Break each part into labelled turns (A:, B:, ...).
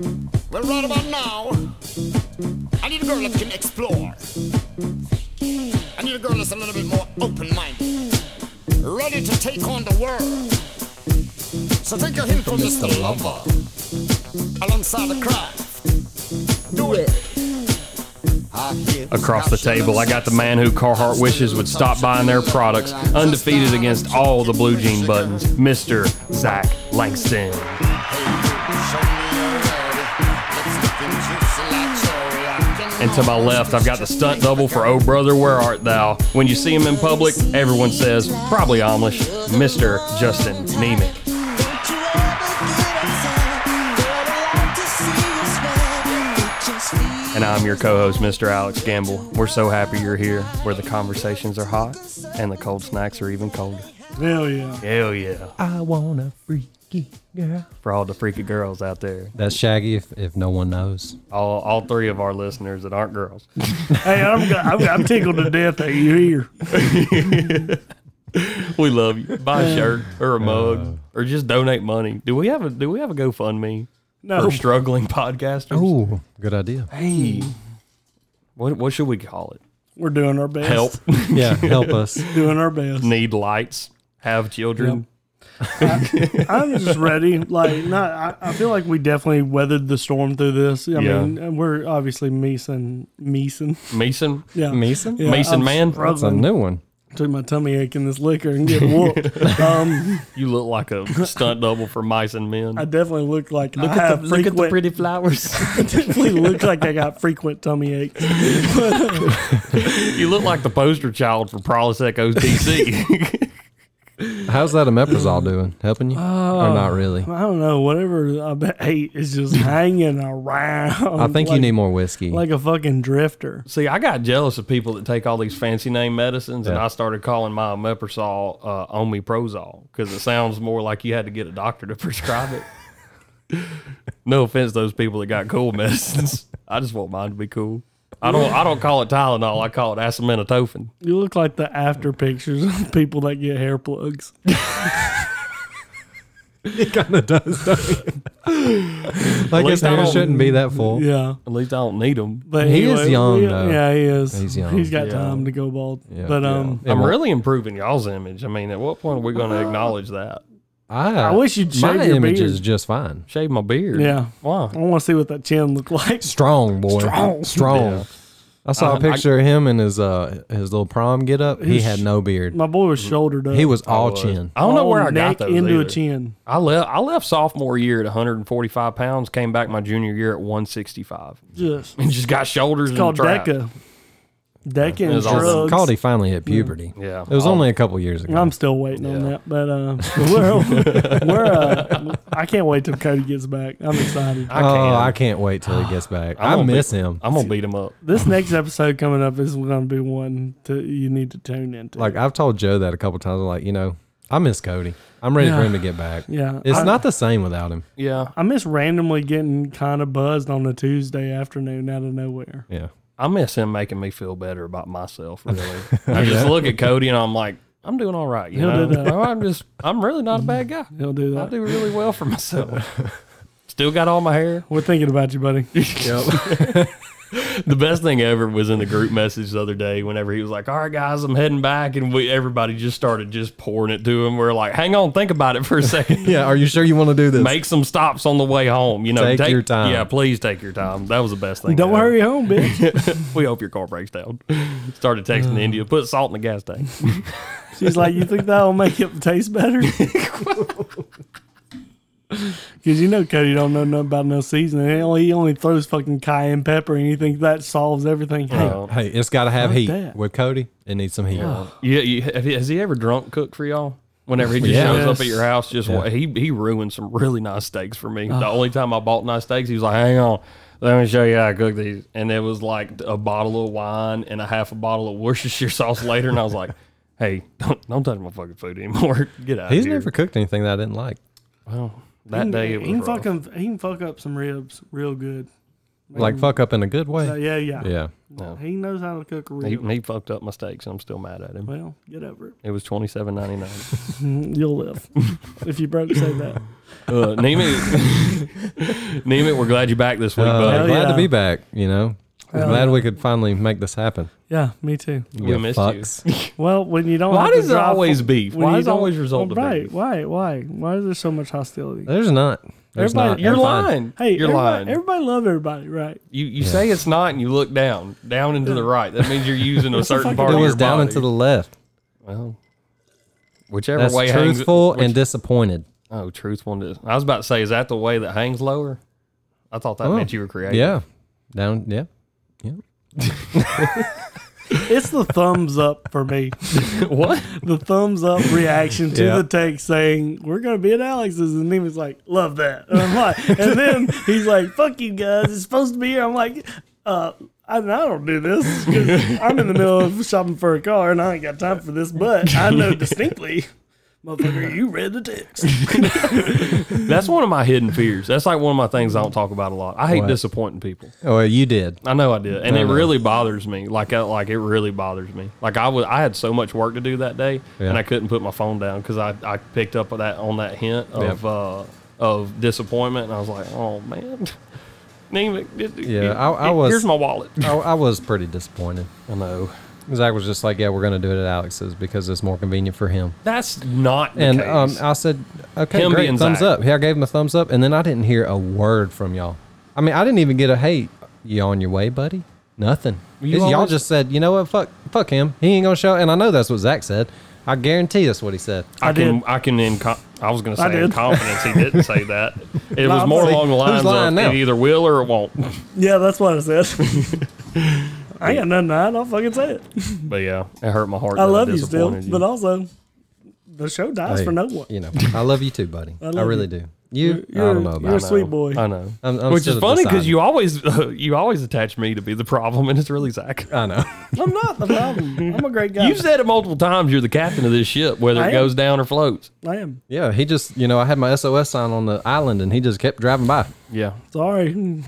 A: Well, right about now, I need a girl that can explore. I need a girl that's a little bit more open-minded, ready to take on the world. So take your hint from Mr. Lover, alongside the craft. Do it.
B: Across the table, I got the man who Carhartt wishes would stop buying their products, undefeated against all the blue jean buttons, Mr. Zach Langston. And to my left, I've got the stunt double for Oh Brother, Where Art Thou? When you see him in public, everyone says, probably Amish, Mr. Justin Nemick. And I'm your co host, Mr. Alex Gamble. We're so happy you're here, where the conversations are hot and the cold snacks are even colder.
C: Hell yeah.
B: Hell yeah.
D: I want a freaky girl.
B: For all the freaky girls out there,
D: That's Shaggy if, if no one knows.
B: all, all three of our listeners that aren't girls.
C: Hey, I'm, I'm, I'm tickled to death that you're here.
B: We love you. Buy a shirt or a mug uh, or just donate money. Do we have a Do we have a GoFundMe
C: No,
B: for struggling podcasters?
D: Oh, good idea.
B: Hey, what what should we call it?
C: we're doing our best.
B: Help,
D: Yeah, help us.
C: Doing our best.
B: need lights, have children.
C: I'm just ready. Like, not. I, I feel like we definitely weathered the storm through this. I
B: Yeah.
C: mean, we're obviously Meeson. Meeson.
B: Mason,
C: Yeah.
D: Mason?
C: Yeah,
B: Mason
C: I'm
B: man?
D: That's a new one.
C: to my tummy ache in this liquor and get whooped. um,
B: you look like a stunt double for mice and men.
C: I definitely look like
B: look
C: I
B: at
C: have
B: the look at the pretty flowers.
C: definitely look like I got frequent tummy aches.
B: you look like the poster child for Prilosec OTC.
D: How's that omeprazole doing? Helping you? or not really?
C: I don't know. Whatever I bet hate is just hanging around.
D: I think you need more whiskey.
C: like a fucking drifter.
B: See, I got jealous of people that take all these fancy name medicines, and I started calling my omeprazole uh, omeprazole because it sounds more like you had to get a doctor to prescribe it. no offense, to those people that got cool medicines. I just want mine to be cool. I don't. I don't call it Tylenol. I call it acetaminophen.
C: You look like the after pictures of people that get hair plugs.
D: it kind of does. like his
B: least I
D: hair
B: don't-
D: shouldn't be that full.
C: Yeah.
B: At least I don't need them.
C: But
D: He is young,
C: we-
D: though.
C: Yeah, he is.
D: He's young.
C: He's got
B: Yeah.
C: time to go bald.
D: Yeah.
C: but um,
D: It
B: I'm really improving y'all's image. I mean, at what point are we going to acknowledge that?
D: I,
C: I wish you'd
D: My
C: shave your
D: image
C: beard.
D: is just fine.
B: Shave my beard.
C: Yeah.
B: Why?
C: I want to see what that chin looked like.
D: Strong boy.
C: Strong.
D: Strong.
B: Yeah.
D: I saw
B: I-
D: a picture of him in his uh his little prom get up. He
C: He's-
D: had no beard.
C: My boy was shouldered up.
D: He was all
B: was.
D: chin.
B: I don't know
C: All
B: where I
C: neck
B: got those
C: into a chin.
B: I left. I left sophomore year at 145 pounds. Came back my junior year at 165,
C: Just
B: and just got shoulders
C: it's called
B: and trap.
C: Deca. Deca and
B: was awesome.
C: drugs.
D: Called finally hit puberty.
B: Yeah,
D: It was
B: Oh,
D: only a couple years ago.
C: I'm still waiting on that, but uh, we're, we're uh, I can't wait till Cody gets back. I'm excited.
B: I
D: oh,
B: can.
D: I can't wait till he gets back.
B: I'm gonna
D: miss
B: beat-
D: him.
B: I'm gonna beat him up.
C: This next episode coming up is going to be one to you need to tune into.
D: Like I've told Joe that a couple times. Like you know, I miss Cody. I'm ready for him to get back.
C: yeah,
D: It's
C: I,
D: not the same without him.
B: Yeah,
C: I miss randomly getting kind of buzzed on a Tuesday afternoon out of nowhere.
D: Yeah.
B: I miss him making me feel better about myself. Really, I just look at Cody and I'm like, I'm doing all right. You
C: He'll
B: know,
C: do that.
B: Well, I'm just, I'm really not a bad guy.
C: He'll do that.
B: I do really well for myself. Still got all my hair.
C: We're thinking about you, buddy.
B: The best thing ever was in the group message the other day. Whenever he was like, "All right, guys, I'm heading back," and we everybody just started just pouring it to him. We're like, "Hang on, think about it for a second.
D: Yeah. Are you sure you want to do this?
B: Make some stops on the way home. You know,
D: Take your time.
B: Yeah, please take your time. That was the best thing.
C: Don't
B: ever.
C: hurry home, bitch.
B: we hope your car breaks down. Started texting uh. India, put salt in the gas tank.
C: She's like, you think that'll make it taste better? Because you know Cody don't know nothing about no seasoning. He only, he only throws fucking cayenne pepper and he thinks that solves everything. Hey,
B: Oh.
D: Hey, it's got to have
C: Like
D: heat.
C: that.
D: With Cody, it needs some heat.
B: Yeah, you, have he- has he ever drunk cooked for y'all? Whenever he just
D: Yeah.
B: shows up
C: Yes.
B: at your house, just wa- he he ruined some really nice steaks for me. The only time I bought nice steaks, he was like, "Hang on, let me show you how I cook these." And it was like a bottle of wine and a half a bottle of Worcestershire sauce later, and I was like, "Hey, don't don't touch my fucking food anymore. Get out."
D: He's
B: here.
D: never cooked anything that I didn't like.
B: Well,
C: he
B: that
C: can,
B: day it
C: he can
B: was rough.
C: fuck him, he can fuck up some ribs real good.
D: Like fuck up in a good
C: So,
D: way.
C: yeah, yeah,
D: Yeah.
B: No.
C: He knows how to cook a
B: He,
C: rib.
B: he fucked up my steaks. and I'm still mad at him.
C: well, get over it.
B: It was twenty seven ninety nine.
C: You'll live. if you broke, say that.
B: Uh, Nemi, Nemec, we're glad you're back this week,
D: Uh,
B: buddy.
C: Hell
D: glad
C: yeah.
D: to be back. You know,
C: Hell
D: glad
C: yeah.
D: we could finally make this happen.
C: Yeah, me too.
B: We
D: You
B: missed
D: fucks.
C: Well, when you don't,
B: Why
C: have to
B: does it
C: drive
B: always
C: from-
B: beef?
C: when
B: Why
C: you
B: does it
C: don't-
B: always result
C: well,
B: in
C: right?
B: beef?
C: Why? Why? Why is there so much hostility?
D: There's not. There's
C: Everybody-
D: not.
B: You're
D: I'm fine.
B: lying.
C: Hey,
B: you're
C: everybody,
B: lying.
C: everybody love everybody, right?
B: You you say it's not, and you look down, down into the right. That means you're using a certain part
D: It
B: of
D: was
B: your
D: down
B: body.
D: and the left.
B: well, whichever
D: That's
B: way hangs.
D: truthful
B: which-
D: and disappointed.
B: oh, truthful. And dis- I was about to say, is that the way that hangs lower? I thought that
D: Oh.
B: meant you were creative.
D: Yeah, down. Yeah,
C: It's the thumbs up for me.
B: what?
C: The thumbs up reaction to
D: Yeah.
C: the text saying we're gonna be at Alex's, and he was like, "Love that," and I'm like, and then he's like, "Fuck you guys, it's supposed to be here." I'm like, uh. I, I don't do this because I'm in the middle of shopping for a car and I ain't got time for this. But I know distinctly, motherfucker, you read the text.
B: That's one of my hidden fears. That's like one of my things I don't talk about a lot. I hate
D: What?
B: disappointing people.
D: Oh, you did.
B: I know I did, and
D: I
B: it
D: know.
B: really bothers me. Like, I, like it really bothers me. Like I was, I had so much work to do that day,
D: Yeah.
B: and I couldn't put my phone down because I, I picked up on that on that hint of
D: Yep.
B: uh, of disappointment, and I was like, oh man, Neiman, it-
D: Yeah,
B: it-
D: I- I
B: it-
D: was-
B: Here's my wallet.
D: I, I was pretty disappointed.
B: I know
D: Zach was just like, "Yeah, we're gonna do it at Alex's because it's more convenient for him."
B: that's not the
D: And
B: case.
D: um, I said, "Okay,
B: Him
D: great,
B: being
D: thumbs
B: Zach.
D: up." Yeah, I gave him a thumbs up, and then I didn't hear a word from y'all. I mean, I didn't even get a "Hey, you on your way, buddy?" Nothing.
B: You
D: y'all
B: always-
D: just said, "You know what? Fuck, fuck him. He ain't gonna show." And I know that's what Zach said. I guarantee that's what he said.
B: I,
C: I
B: can,
C: did.
B: I can in co- I was going to
C: I
B: say in
C: did.
B: confidence he didn't say that. It was more along the
D: who's
B: lines
D: lying
B: of
D: now?
B: it either will or it won't.
C: Yeah, that's what I said. I ain't got nothing to hide. I'll fucking say it.
B: But yeah, it hurt my heart.
C: I
B: that
C: love you still,
B: disappointed
C: but also the show dies
D: Hey,
C: for no one.
D: You know, I love you too, buddy. I,
C: love
D: really
C: you.
D: do. You,
C: You're-
D: I don't know
C: you're a
D: it.
C: sweet boy.
B: I know.
D: I'm, I'm
B: Which
D: still
B: is funny
D: deciding.
B: because you always you always attach me to be the problem, and it's really Zach.
D: I know.
C: I'm not the problem. I'm a great guy.
B: You've said it multiple times. You're the captain of this ship, whether
C: I
B: it
C: am.
B: goes down or floats.
C: I am
D: Yeah, he just, you know, I had my SOS sign on the island, and he just kept driving by.
B: Yeah,
C: sorry.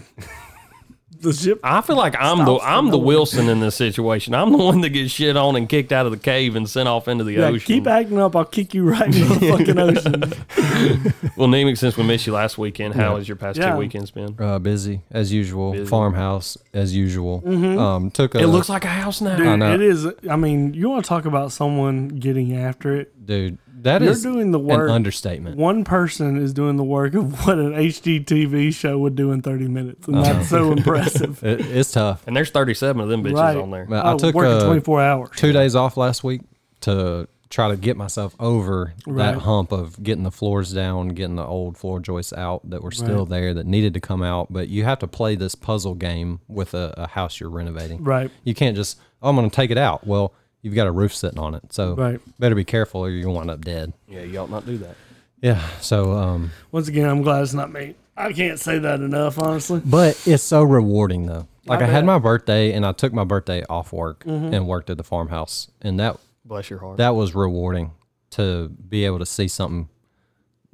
C: The ship.
B: I feel like I'm the I'm the. Wilson in this situation. I'm the one that gets shit on and kicked out of the cave and sent off into the
C: Yeah,
B: ocean.
C: keep acting up. I'll kick you right into the fucking ocean.
B: well, Nemec, since we missed you last weekend, how
D: Yeah.
B: has your past
C: Yeah.
B: two weekends been?
D: Uh, busy as usual.
B: Busy.
D: Farmhouse as usual. Um, took a
B: It looks like a house now.
C: Dude,
D: I know.
C: it is. I mean, you want to talk about someone getting after it?
D: dude. That
C: You're
D: is
C: doing the
D: an
C: work.
D: understatement.
C: One person is doing the work of what an HGTV show would do in 30 minutes, and that's so impressive.
D: It, it's tough.
B: And there's 37 of them bitches
C: Right.
B: on there.
D: Man, I
C: I
D: took
C: work
D: uh,
C: 24 hours.
D: two days off last week to try to get myself over
C: Right.
D: that hump of getting the floors down, getting the old floor joists out that were still
C: Right.
D: there that needed to come out. But you have to play this puzzle game with a, a house you're renovating.
C: Right.
D: You can't just, oh, I'm going to take it out. Well, you've got a roof sitting on it. So
C: Right.
D: better be careful or you're going to wind up dead.
B: Yeah, you ought not do that.
D: Yeah. So, um,
C: Once again, I'm glad it's not me. I can't say that enough, honestly.
D: But it's so rewarding though. Like
C: I
D: I, had.
C: Mm-hmm.
D: my birthday and I took my birthday off work and worked at the farmhouse, and that
B: Bless your heart.
D: that was rewarding to be able to see something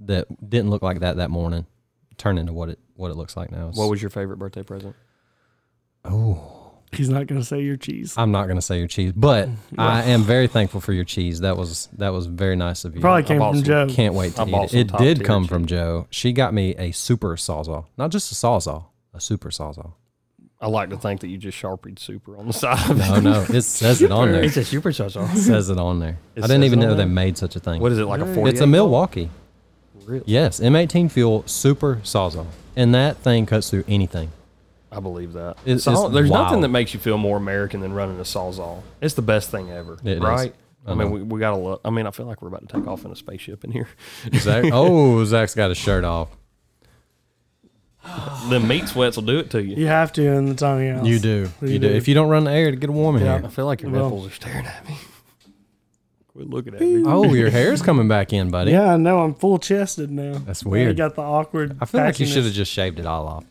D: that didn't look like that that morning turn into what it what it looks like now. It's-
B: what was your favorite birthday present?
C: He's not going to say your cheese.
D: I'm not gonna say your cheese, but mm, I am very thankful for your cheese. That was that was very nice of you.
C: Probably came from
B: some
C: Joe.
D: Can't wait to
B: I
D: eat
B: bought
D: it.
B: some
D: It
B: top
D: did
B: tier
D: come
B: cheese.
D: from Joe. She got me a super sawzall, not just a sawzall, a super sawzall.
B: I like to think that you just sharpied super on the side of it.
D: Oh no, it says it on there.
B: It's a super sawzall.
D: It says it on there.
B: It
D: I didn't
B: says
D: even
B: it on
D: know they made such a thing.
B: What is it like a 40?
D: It's a Milwaukee.
B: Really?
D: Yes, M18 fuel super sawzall, and that thing cuts through anything.
B: I believe that.
D: It's-
B: Saw-
D: it's
B: there's nothing that makes you feel more American than running a sawzall. It's the best thing ever,
D: It is.
B: right? I,
D: I
B: mean,
D: know.
B: we, we gotta look. I mean, I feel like we're about to take off in a spaceship in here.
D: Zach, oh, Zach's got his shirt off.
B: the meat sweats will do it to you.
C: You have to in the tiny house.
D: You do,
C: You
D: you do.
C: do.
D: If you don't run the air to get warm in
C: Yeah.
B: I
D: here.
B: feel like your
C: Well-
B: nipples are staring at me. Quit looking at me.
D: Oh, your hair's coming back in, buddy.
C: Yeah, I know. I'm full chested now.
D: That's
C: Yeah,
D: weird.
C: You got the awkward.
D: I feel like you should have just shaved it all off.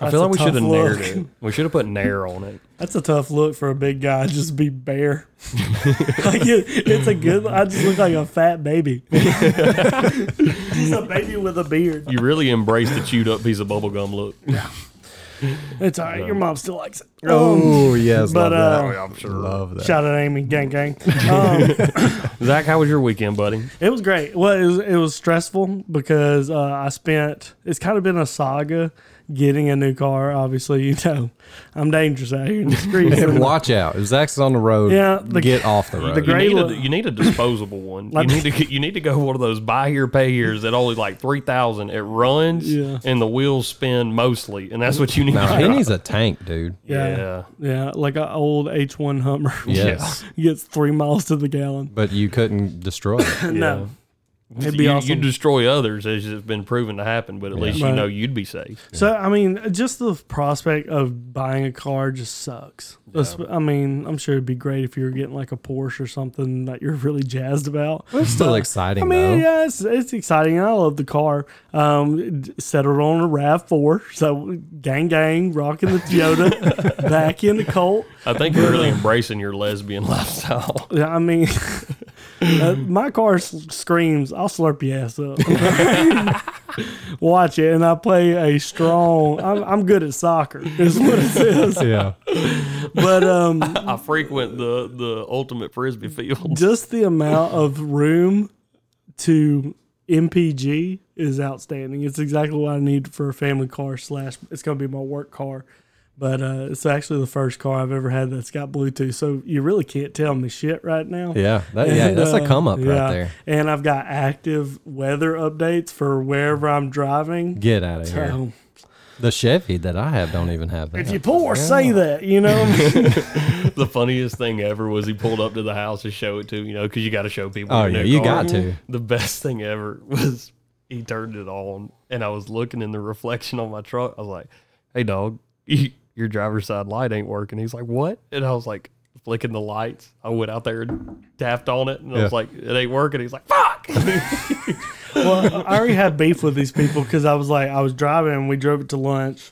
B: I feel like we should have nared it. We should have put nair on it.
C: That's a tough look for a big guy. Just be bare. like it, it's a good. I just look like a fat baby. just a baby with a beard.
B: You really embraced the chewed up piece of bubble gum look.
C: Yeah, it's all right. Your mom still likes it.
D: Oh yes,
C: but,
D: love
C: uh,
D: that.
B: I'm sure.
D: love that.
C: Shout out Amy, gang gang. Um,
B: Zach, how was your weekend, buddy?
C: It was great. Well, it was it was stressful because uh, I spent. It's kind of been a saga getting a new car. Obviously, you know, I'm dangerous out here in the streets.
D: And watch out. If Zach's on the road,
C: Yeah, the-
D: get off the road.
C: the
B: You
C: Great
B: need, a, you need a disposable one. You need to get, you need to go one of those buy here pay here's that only like three thousand. It runs
C: Yeah.
B: and the wheels spin mostly, and that's what you need.
D: no,
B: to
D: he
B: drive.
D: needs a tank, dude.
C: yeah,
B: yeah.
C: yeah, like an old H1 Hummer.
D: Yes.
C: gets three miles to the gallon.
D: But you couldn't destroy it.
C: No, it'd be
B: you,
C: awesome.
B: you destroy others as it's been proven to happen, but at least you
C: Right.
B: know you'd be safe.
C: So I mean, just the prospect of buying a car just sucks. Esp- I mean, I'm sure it'd be great if you were getting like a Porsche or something that you're really jazzed about.
D: It's still
C: But,
D: exciting
C: I mean,
D: though.
C: yeah, it's, it's exciting. I love the car. Um, settled on a Rav Four, so gang gang, rocking the Toyota, back in the Colt.
B: I think you're really embracing your lesbian lifestyle.
C: Yeah, I mean, uh, my car s- screams, "I'll slurp your ass up." Watch it, and I play a strong. I'm, I'm good at soccer, is what it says.
D: Yeah.
C: But um,
B: I frequent the the ultimate frisbee field.
C: just the amount of room to MPG is outstanding. It's exactly what I need for a family car slash. It's going to be my work car, but uh, it's actually the first car I've ever had that's got Bluetooth. So you really can't tell me shit right now.
D: Yeah. That, yeah.
C: And,
D: That's a
C: uh,
D: come up
C: yeah.
D: right there.
C: And I've got active weather updates for wherever I'm driving.
D: Get out of here. The Chevy that I have don't even have that.
C: if you pour, say that, you know.
B: the funniest thing ever was he pulled up to the house to show it to you know because you got to show people.
D: Oh,
B: your
D: yeah, you
B: car.
D: got to.
B: The best thing ever was he turned it on and I was looking in the reflection on my truck. I was like, "Hey, dog, you, your driver's side light ain't working." He's like, "What?" And I was like, flicking the lights. I went out there and tapped on it, and I was like, "It ain't working." He's like, "Fuck!"
C: well, I already had beef with these people because I was like, I was driving and we drove it to lunch.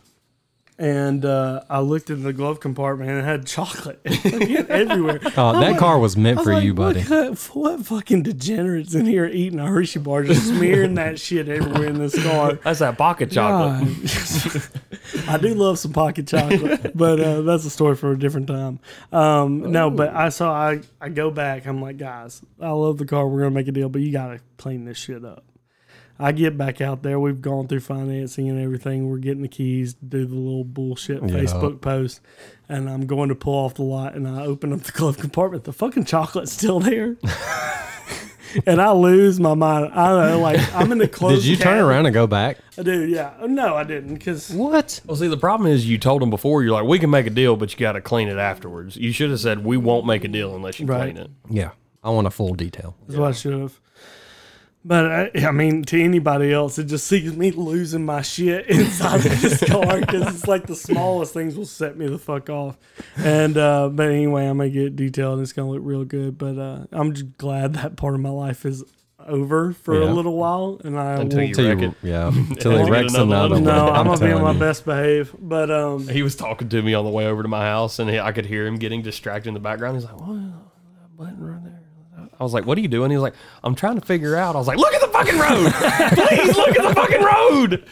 C: And uh, I looked in the glove compartment and it had chocolate everywhere.
D: Oh, that
C: like-
D: car was meant
C: I was
D: for
C: like,
D: you, buddy.
C: What, what fucking degenerates in here eating a Hershey bar, just smearing that shit everywhere in this car?
B: That's that pocket chocolate.
C: I do love some pocket chocolate, but uh, that's a story for a different time. Um, no, but I saw I I go back. I'm like, guys, I love the car. We're gonna make a deal, but you gotta clean this shit up. I get back out there. We've gone through financing and everything. We're getting the keys, do the little bullshit Facebook post, and I'm going to pull off the lot. And I open up the glove compartment. The fucking chocolate's still there. And I lose my mind. I know, like I'm in the closed.
D: Did you turn around and go back?
C: I do, yeah. No, I didn't, because
D: What?
B: Well, see, the problem is you told them before. You're like, "We can make a deal, but you got to clean it afterwards." You should have said, "We won't make a deal unless you
C: Right.
B: clean it."
D: Yeah. I want a full detail.
C: That's what I should have. But I, I mean, to anybody else, it just sees me losing my shit inside of this car because it's like the smallest things will set me the fuck off. And uh, but anyway, I'm gonna get detailed and it's gonna look real good. But uh, I'm just glad that part of my life is over for
D: Yeah.
C: a little while, and I
B: Until
C: will,
B: you
D: Till
B: wreck it.
D: yeah. until
B: Get
D: he wrecks
B: another
D: another
B: one.
D: one.
C: no, I'm, gonna be on my
D: you.
C: best behave. But um,
B: He was talking to me on the way over to my house, and he, I could hear him getting distracted in the background. He's like, "What? That button right there." I was like, "What are you doing?" He was like, "I'm trying to figure out." I was like, "Look at the fucking road! Please look at the fucking road!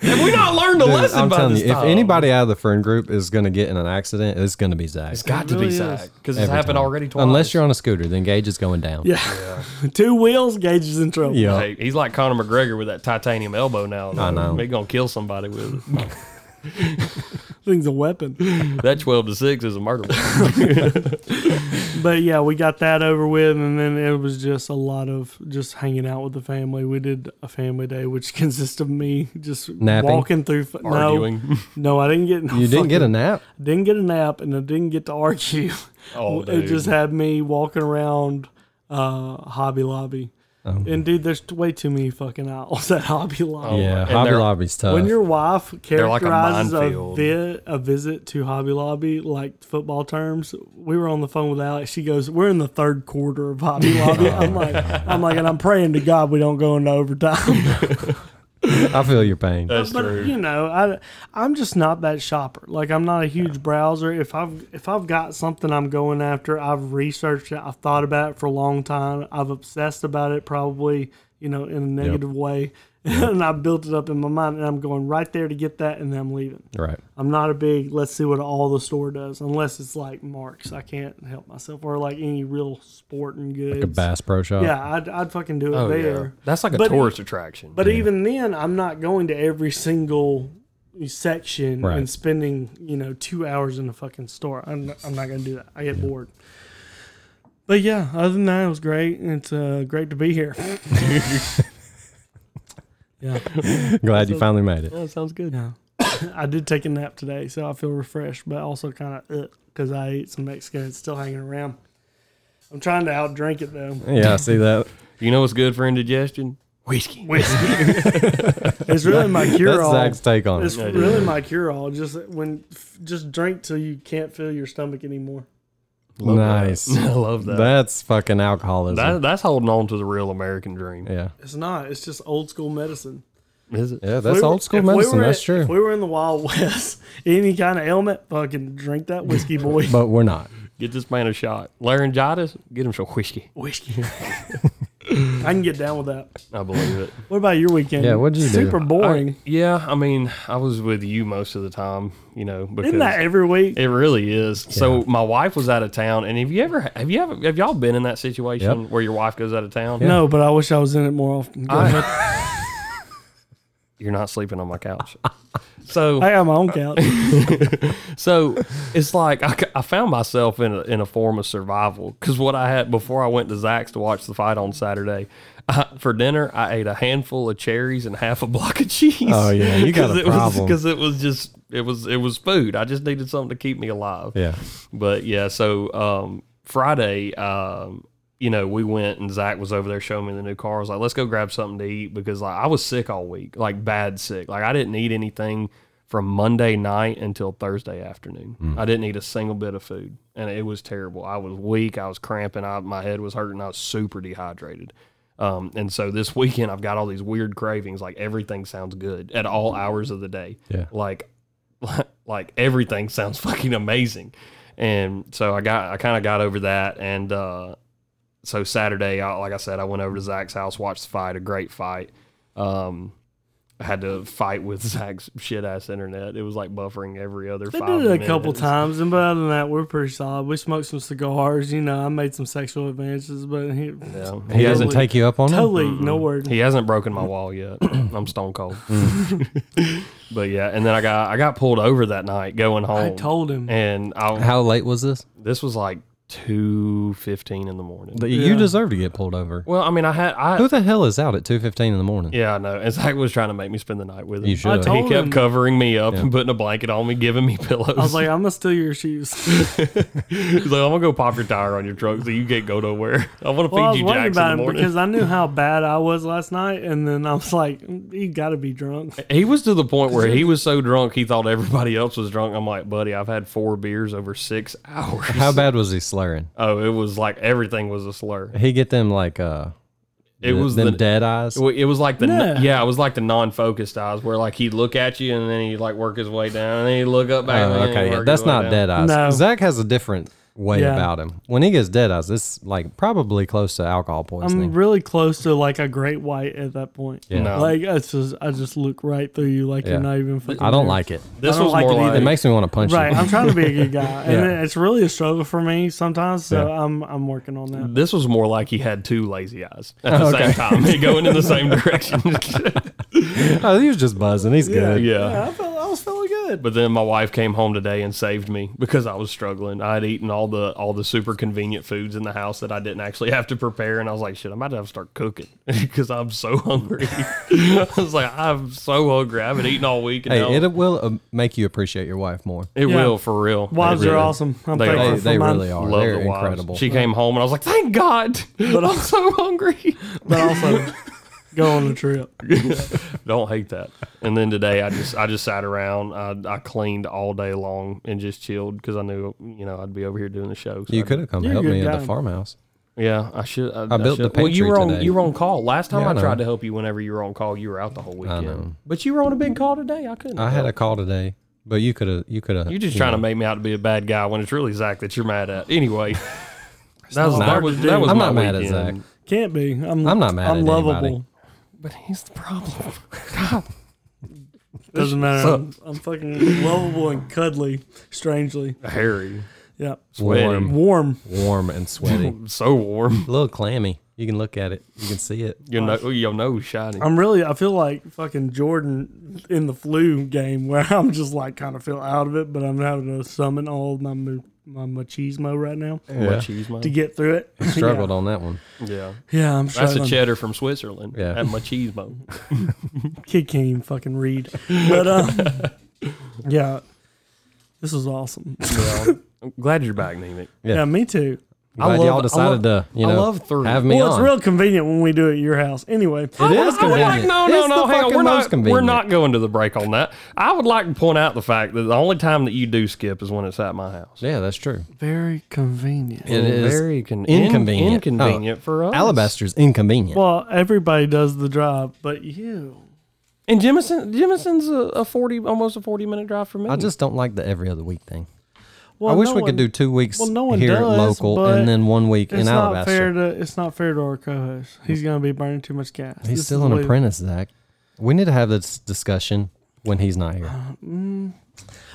B: Have we not learned a
D: Dude,
B: lesson
D: I'm
B: by
D: telling
B: this
D: you, if
B: time?"
D: anybody out of the friend group is going to get in an accident, it's going to be Zach.
B: it's got
C: It
B: to
C: really
B: be
C: is.
B: Zach because it's
D: Every
B: happened
D: time.
B: already twice.
D: Unless you're on a scooter, then Gage is going down.
C: yeah, two wheels, Gage is in trouble.
D: Yeah.
B: Hey, he's like Conor McGregor with that titanium elbow now.
D: I know.
B: He's gonna kill somebody with it.
C: thing's a weapon.
B: that twelve to six is a murder.
C: But yeah, we got that over with, and then it was just a lot of just hanging out with the family. We did a family day, which consists of me just
D: Napping?
C: walking through. f- No,
B: Arguing.
C: no, I didn't get. No
D: You didn't get a nap?
C: Didn't get a nap, and I didn't get to argue.
B: Oh,
C: it
B: dude.
C: just had me walking around uh, Hobby Lobby. Um, and dude, there's way too many fucking aisles at Hobby Lobby.
D: Oh, yeah,
B: and
D: Hobby
B: they're-
D: Lobby's tough.
C: When your wife
B: They're like a
C: characterizes a,
B: minefield.
C: vi- a visit to Hobby Lobby like football terms, we were on the phone with Alex. She goes, "We're in the third quarter of Hobby Lobby." I'm like, I'm like, and I'm praying to God we don't go into overtime.
D: I feel your pain.
B: That's
C: but
B: true.
C: you know, I I'm just not that shopper. Like I'm not a huge browser. If I've if I've got something I'm going after, I've researched it. I've thought about it for a long time. I've obsessed about it, probably you know in a negative way. and I built it up in my mind, and I'm going right there to get that, and then I'm leaving.
D: Right.
C: I'm not a big let's see what all the store does, unless it's like Marks. I can't help myself, or like any real sporting goods.
D: Like a Bass Pro Shop.
C: Yeah, I'd, I'd fucking do it
B: Oh
C: there.
B: yeah, that's like a
C: But-
B: tourist attraction.
C: But even then, I'm not going to every single section
D: Right.
C: and spending you know two hours in the fucking store. I'm not, I'm not gonna do that. I get bored. But yeah, other than that, it was great. It's uh, great to be here. yeah,
D: Glad you finally made it.
B: that sounds good.
C: yeah. I did take a nap today, so I feel refreshed, but also kind of because I ate some Mexican. It's still hanging around. I'm trying to outdrink it though.
D: Yeah, I see that.
B: You know what's good for indigestion? Whiskey. Whiskey.
C: it's really my cure
D: That's
C: all.
D: Zach's take on
C: It's
D: it.
B: It
C: really
B: is.
C: my cure all. Just when, just drink till you can't feel your stomach anymore.
B: Love that.
D: Nice.
B: I love that.
D: That's fucking alcoholism.
B: that. That's holding on to the real American dream.
D: yeah.
C: It's not. It's just old school medicine.
B: Is it?
D: Yeah, that's
C: we were-
D: old school
C: if we
D: medicine.
C: were-
D: that's true.
C: If we were in the Wild West, any kind of ailment, fucking drink that whiskey, boy.
D: But we're not.
B: Get this man a shot. Laryngitis, get him some whiskey.
C: whiskey. I can get down with that.
B: I believe it.
C: What about your weekend?
D: Yeah, what'd you do?
C: Super boring.
B: Yeah, I mean, I was with you most of the time, you know, because
C: Isn't that every week?
B: it really is. So my wife was out of town, and have you ever have you ever have y'all been in that situation
D: Yep.
B: where your wife goes out of town?
C: No, but I wish I was in it more often. Go ahead.
B: You're not sleeping on my couch. So
C: I got my own couch.
B: So it's like I, I found myself in a, in a form of survival because what I had before I went to Zach's to watch the fight on Saturday. I, for dinner, I ate a handful of cherries and half a block of cheese.
D: Oh, yeah, you got a
B: it
D: problem.
B: because it was just it was it was food. I just needed something to keep me alive.
D: Yeah.
B: But yeah, so um, Friday, um, you know, we went and Zach was over there showing me the new car. I was like, let's go grab something to eat because like I was sick all week, like bad sick. Like I didn't eat anything from Monday night until Thursday afternoon. I didn't eat a single bit of food, and it was terrible. I was weak. I was cramping. I, my head was hurting. I was super dehydrated. Um, and so this weekend, I've got all these weird cravings. Like everything sounds good at all hours of the day.
D: Yeah.
B: Like like everything sounds fucking amazing. And so I got I kind of got over that and uh so Saturday I, like I said I went over to Zach's house watched the fight a great fight. Um I had to fight with Zach's shit ass internet. It was like buffering every other
C: They
B: five
C: did it a couple times, and but other than that, we're pretty solid. We smoked some cigars. You know, I made some sexual advances, but he,
B: Yeah.
D: He
B: He
D: doesn't
B: hasn't
C: Totally.
D: take you up on it?
C: totally
D: it?
C: no word.
B: he hasn't broken my wall yet. I'm stone cold.
C: Mm.
B: but yeah, and then I got I got pulled over that night going home.
C: I told him.
B: and I
D: How late was this?
B: this was like two fifteen in the morning.
D: You
C: Yeah.
D: deserve to get pulled over.
B: Well, I mean, I had I
D: Who the hell is out at 2.15 in the morning?
B: yeah, I know. And Zach was trying to make me spend the night with him.
D: You should.
C: I
D: have.
C: told
B: he kept
C: him-
B: covering me up and putting a blanket on me, giving me pillows.
C: I was like, I'm gonna steal your shoes.
B: He's like, I'm gonna go pop your tire on your truck so you can't go nowhere. I want to
C: Well,
B: feed
C: was
B: you
C: worried
B: jacks in
C: about
B: the
C: him
B: morning.
C: because I knew how bad I was last night, and then I was like, "You got to be drunk."
B: he was to the point where he was so drunk he thought everybody else was drunk. I'm like, buddy, I've had four beers over six hours.
D: How bad was he slurring?
B: Oh, it was like everything was a slur.
D: He get them like uh,
B: It
D: the-
B: was
D: them
B: the
D: dead eyes.
B: It was like the
C: Yeah.
B: yeah. it was like the non-focused eyes where like he'd look at you and then he'd like work his way down and then he'd look up back.
D: Oh, okay, yeah, that's not
B: down.
D: dead eyes.
C: No.
D: Zach has a different way
C: Yeah.
D: about him. When he gets dead eyes, it's like probably close to alcohol poisoning.
C: I'm
D: poisoning.
C: really close to like a great white at that point.
D: Yeah.
B: No.
C: Like it's just, I just look right through you, like
D: Yeah.
C: you're not even. Fucking
D: I don't
C: there.
D: like it.
B: This
C: I don't
B: was
C: like
B: more
C: it either.
B: like
D: It makes me want to punch
C: Right,
D: you.
C: I'm trying to be a good guy, and
D: Yeah.
C: it's really a struggle for me sometimes. So
D: Yeah.
C: I'm I'm working on that.
B: this was more like he had two lazy eyes at the
D: Okay.
B: same time, going in the same direction.
D: oh, he was just buzzing. He's good.
B: yeah.
C: I felt I was feeling good.
B: But then my wife came home today and saved me because I was struggling. I had eaten all the all the super convenient foods in the house that I didn't actually have to prepare, and I was like, "Shit, I might about to have to start cooking because I'm so hungry." I was like, "I'm so hungry. I haven't eaten all week." And
D: Hey,
B: now-
D: it will uh, make you appreciate your wife more.
B: it
C: Yeah.
B: will for real.
C: Wives
B: It
C: are awesome. I'm
B: They are.
D: They, they
C: mine,
D: really are.
B: Love
D: They're
B: the wives.
D: incredible.
B: She came home and I was like, "Thank God!" But I'm so hungry.
C: but also go on the trip.
B: Don't hate that. And then today, I just I just sat around. I, I cleaned all day long and just chilled because I knew you know I'd be over here doing the show. So
D: you could have come
C: You're a
D: help
C: good
D: me at
C: guy.
D: the farmhouse.
B: Yeah, I should. I,
D: I built the
B: should. Well, you
D: pantry
B: were on
D: today.
B: you were on call last time.
D: Yeah, I
B: I,
D: know.
B: tried to help you whenever you were on call. You were out the whole weekend.
D: know.
B: But you were on a big call today. I couldn't.
D: I had a
B: help.
D: call today, but you could have. You could have.
B: You're just trying to make me out to be a bad guy when it's really Zach that you're mad at. Anyway, that was
C: not
B: that was that was
D: I'm
B: my
D: not mad at
B: weekend.
D: Zach.
C: Can't be. I'm
D: I'm not mad
C: I'm
D: at
C: lovable.
D: Anybody.
B: But he's the problem. God.
C: Doesn't matter.
B: suck.
C: I'm, I'm fucking lovable and cuddly, strangely.
B: Hairy,
C: Yeah.
B: sweaty,
D: Warm.
C: Warm.
D: Warm and sweaty.
B: so warm.
D: a little clammy. You can look at it. You can see it.
B: Your, no, your nose shiny.
C: I'm really, I feel like fucking Jordan in the flu game where I'm just like kind of feel out of it, but I'm having to summon all of my, ma- my machismo right now
B: My cheese man.
C: to get through it.
D: Struggled on that one.
B: Yeah.
C: Yeah, I'm
B: That's
C: struggling.
B: a cheddar from Switzerland.
D: Yeah.
B: At machismo.
C: Kid can't even fucking read. But, um, yeah, this was awesome.
B: yeah. I'm glad you're back, Nemic.
C: Yeah,
D: Yeah.
C: me too.
D: Glad
B: I love-
D: y'all
B: I
D: decided
B: love-
D: to, you
B: I
D: know,
B: love three.
D: have me
C: well,
D: on.
C: it's real convenient when we do it at your house. Anyway,
D: It is
B: I would like-
D: convenient.
B: no, no,
D: It's
B: no.
D: the
B: Hang on.
D: fucking
B: We're
D: most
B: not, we're
D: convenient.
B: not going to the break on that. I would like to point out the fact that the only time that you do skip is when it's at my house.
D: Yeah, that's true.
C: very convenient.
D: It is
B: very con-
D: inconvenient.
B: in- inconvenient
D: Oh,
B: for us.
D: Alabaster's inconvenient.
C: Well, everybody does the drive, but you.
B: And Jemison, Jemison's a, a forty, almost a forty minute drive from me.
D: I just don't like the every other week thing.
C: Well,
D: I wish
C: no
D: we
C: one-
D: could do two weeks
C: well, no one
D: here
C: does,
D: local and then one week
C: It's
D: in
C: not
D: Alabaster.
C: fair to. It's not fair to our co-host. He's gonna be burning too much gas.
D: He's
C: This
D: still an apprentice, Zach. We need to have this discussion when he's not here.